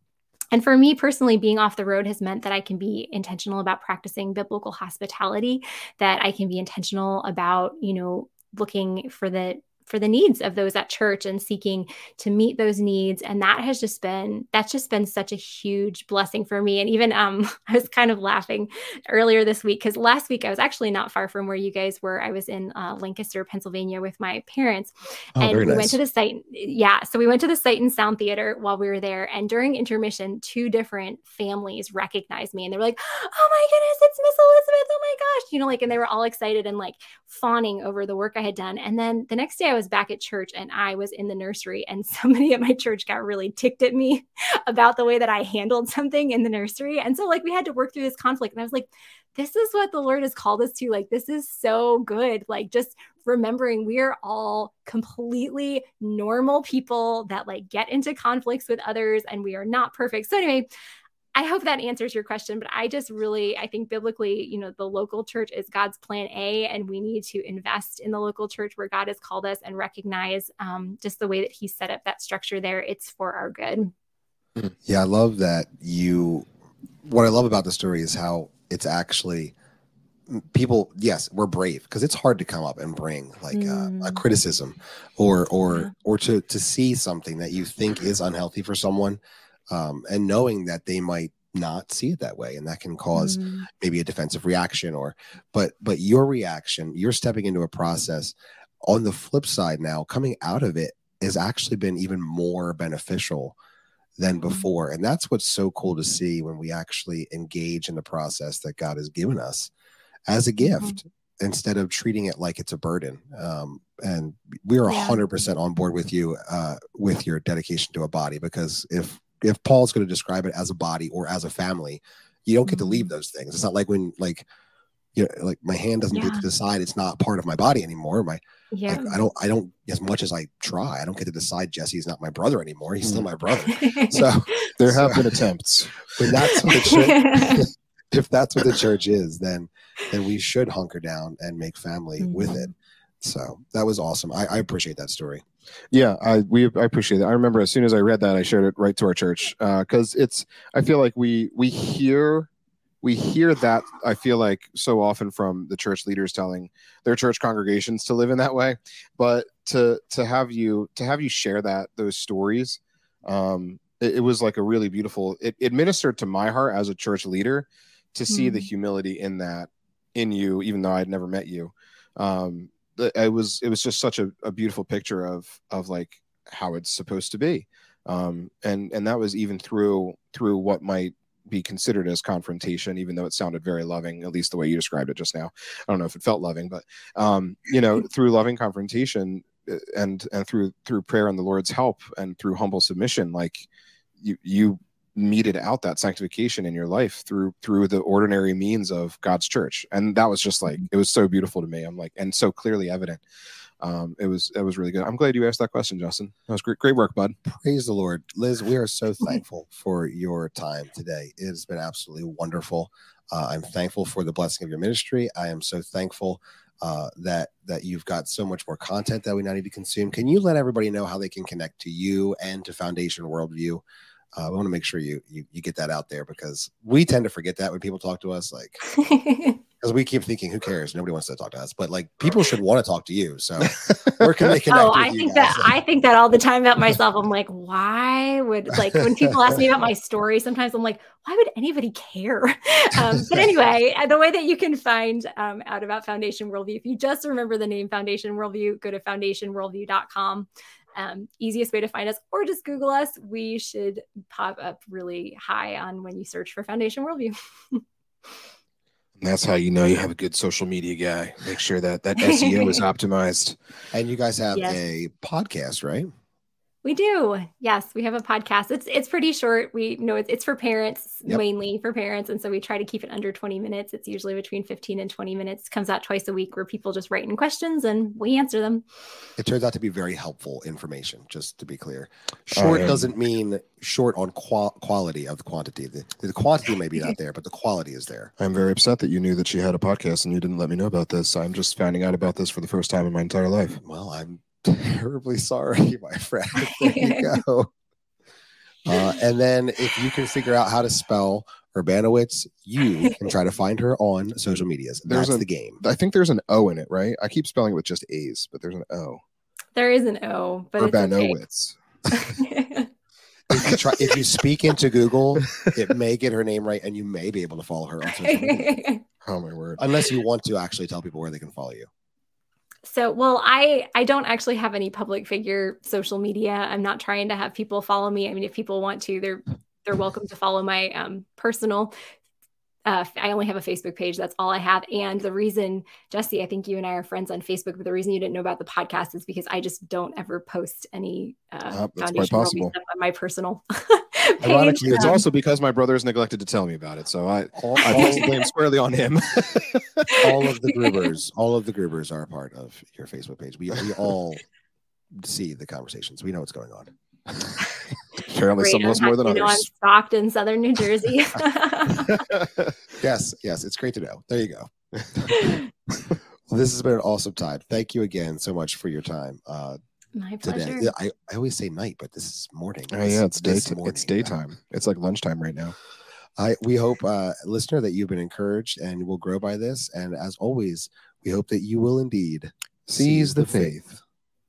[SPEAKER 1] and for me personally, being off the road has meant that I can be intentional about practicing biblical hospitality, that I can be intentional about, you know, looking for the for the needs of those at church and seeking to meet those needs. And that has just been that's just been such a huge blessing for me. And even um *laughs* I was kind of laughing earlier this week cuz last week I was actually not far from where you guys were. I was in uh, Lancaster Pennsylvania with my parents. Oh, and we nice. went to the site yeah so we went to the Sight and Sound Theater while we were there. And during intermission two different families recognized me and they were like oh my goodness it's Miss Elizabeth oh my gosh you know like and they were all excited and like fawning over the work I had done. And then the next day I was back at church and I was in the nursery, and *laughs* somebody at my church got really ticked at me *laughs* about the way that I handled something in the nursery. And so, like, we had to work through this conflict. And I was like, this is what the Lord has called us to. Like, this is so good. Like, just remembering we are all completely normal people that like get into conflicts with others and we are not perfect. So, anyway, I hope that answers your question, but I just really, I think biblically, you know, the local church is God's plan A, and we need to invest in the local church where God has called us and recognize um, just the way that He set up that structure there. It's for our good.
[SPEAKER 2] Yeah, I love that you. What I love about the story is how it's actually people yes we're brave because it's hard to come up and bring like mm. uh, a mm. criticism or or yeah. or to to see something that you think is unhealthy for someone um, and knowing that they might not see it that way and that can cause mm. maybe a defensive reaction or but but your reaction you're stepping into a process on the flip side now coming out of it has actually been even more beneficial than mm-hmm. before and that's what's so cool to see when we actually engage in the process that god has given us as a mm-hmm. gift mm-hmm. instead of treating it like it's a burden um, and we are yeah. 100% on board with you uh, with your dedication to a body because if if Paul's going to describe it as a body or as a family, you don't get to leave mm-hmm. those things. It's not like when like you know, like my hand doesn't get to decide it's not part of my body anymore. My
[SPEAKER 1] Yeah.
[SPEAKER 2] like, I don't I don't as much as I try, I don't get to decide Jesse's not my brother anymore. He's still
[SPEAKER 3] Mm.
[SPEAKER 2] my brother. *laughs* So
[SPEAKER 3] There have
[SPEAKER 2] So-
[SPEAKER 3] been attempts. *laughs*
[SPEAKER 2] when that's what the church *laughs* if that's what the church is, then then we should hunker down and make family with
[SPEAKER 1] Mm-hmm.
[SPEAKER 2] it. So that was awesome. I, I appreciate that story.
[SPEAKER 3] Yeah, I we I appreciate it. I remember as soon as I read that, I shared it right to our church because it's. I feel like we we hear we hear that. I feel like so often from the church leaders telling their church congregations to live in that way, but to to have you to have you share that those stories, um, it, it was like a really beautiful. It, it ministered to my heart as a church leader to see the
[SPEAKER 1] Mhm.
[SPEAKER 3] humility in that in you, even though I'd never met you. Um, it was it was just such a, a beautiful picture of of like how it's supposed to be. Um and and that was even through through what might be considered as confrontation even though it sounded very loving at least the way you described it just now. I don't know if it felt loving but um you know *laughs* through loving confrontation uh, and and through through prayer and the lord's help and through humble submission like you you meted out that sanctification in your life through through the ordinary means of God's church. And that was just like it was so beautiful to me. I'm like and so clearly evident. Um it was it was really good. I'm glad you asked that question, Justin. That was great great work, bud.
[SPEAKER 2] Praise the Lord. Liz, we are so *laughs* thankful for your time today. It has been absolutely wonderful. Uh, I'm thankful for the blessing of your ministry. I am so thankful uh, that that you've got so much more content that we now need to consume. Can you let everybody know how they can connect to you and to Foundation Worldview? Uh, I want to make sure you, you you get that out there because we tend to forget that when people talk to us, like *laughs* because we keep thinking, who cares? Nobody wants to talk to us, but like people should want to talk to you. So where can they connect?
[SPEAKER 1] oh,
[SPEAKER 2] with
[SPEAKER 1] I
[SPEAKER 2] you
[SPEAKER 1] think
[SPEAKER 2] guys?
[SPEAKER 1] that I think that all the time about myself. I'm like, why would like when people ask me about my story? Sometimes I'm like, why would anybody care? *laughs* Um, but anyway, uh, the way that you can find um, out about Foundation Worldview, if you just remember the name Foundation Worldview, go to foundationworldview.com. Um, easiest way to find us, or just Google us. We should pop up really high on when you search for Foundation Worldview. *laughs*
[SPEAKER 3] That's how you know you have a good social media guy. Make sure that that SEO is *laughs* optimized.
[SPEAKER 2] and you guys have
[SPEAKER 1] Yes.
[SPEAKER 2] a podcast, right?
[SPEAKER 1] We do. Yes, we have a podcast. It's it's pretty short. We know it's, it's for parents,
[SPEAKER 2] Yep.
[SPEAKER 1] mainly for parents, and so we try to keep it under 20 minutes. It's usually between 15 and 20 minutes. Comes out twice a week where people just write in questions and we answer them.
[SPEAKER 2] It turns out to be very helpful information, just to be clear. Short
[SPEAKER 3] Um,
[SPEAKER 2] doesn't mean short on qual- quality of the quantity. The, the quantity may be not there, but the quality is there.
[SPEAKER 3] I'm very upset that you knew that she had a podcast and you didn't let me know about this. I'm just finding out about this for the first time in my entire life.
[SPEAKER 2] Well, I'm terribly sorry, *laughs* my friend. *laughs* There you go. *laughs* Uh, and then if you can figure out how to spell Urbanowicz, you can try to find her on social medias.
[SPEAKER 3] There's
[SPEAKER 2] That's
[SPEAKER 3] a-
[SPEAKER 2] the game.
[SPEAKER 3] I think there's an O in it, right? I keep spelling it with just A's, but there's an O.
[SPEAKER 1] There is an O, but
[SPEAKER 3] Urbanowicz.
[SPEAKER 1] it's okay.
[SPEAKER 2] If you, try, if you speak into Google, it may get her name right, and you may be able to follow her on social media.
[SPEAKER 3] Oh my word.
[SPEAKER 2] unless you want to actually tell people where they can follow you.
[SPEAKER 1] So, well, I I don't actually have any public figure social media. I'm not trying to have people follow me. I mean, if people want to, they're they're welcome to follow my um, personal. Uh, I only have a Facebook page. That's all I have. And the reason, Jesse, I think you and I are friends on Facebook, but the reason you didn't know about the podcast is because I just don't ever post any uh,
[SPEAKER 3] that's quite
[SPEAKER 1] Foundation
[SPEAKER 3] possible.
[SPEAKER 1] stuff on my personal *laughs* page.
[SPEAKER 2] Ironically,
[SPEAKER 3] It's
[SPEAKER 1] Um,
[SPEAKER 3] also because my brother has neglected to tell me about it. So I,
[SPEAKER 2] All,
[SPEAKER 3] I place the blame squarely on him. *laughs*
[SPEAKER 2] all of the *laughs* Grubers, all of the Grubers are a part of your Facebook page. We, we all see the conversations. We know what's going on. *laughs*
[SPEAKER 3] Apparently,
[SPEAKER 1] great.
[SPEAKER 3] some of us more than
[SPEAKER 1] happy to know I'm
[SPEAKER 3] others.
[SPEAKER 1] stocked in southern New Jersey. *laughs* *laughs*
[SPEAKER 2] Yes, yes, it's great to know. There you go. Well, this has been an awesome time. Thank you again so much for your time uh,
[SPEAKER 1] my pleasure.
[SPEAKER 2] Yeah, I, I always say night, but this is morning.
[SPEAKER 3] Oh
[SPEAKER 2] This-
[SPEAKER 3] yeah, it's
[SPEAKER 2] this
[SPEAKER 3] daytime.
[SPEAKER 2] morning.
[SPEAKER 3] It's daytime. It's like lunchtime right now.
[SPEAKER 2] I we hope, uh, listener, that you've been encouraged and will grow by this. And as always, we hope that you will indeed
[SPEAKER 3] Seize the faith.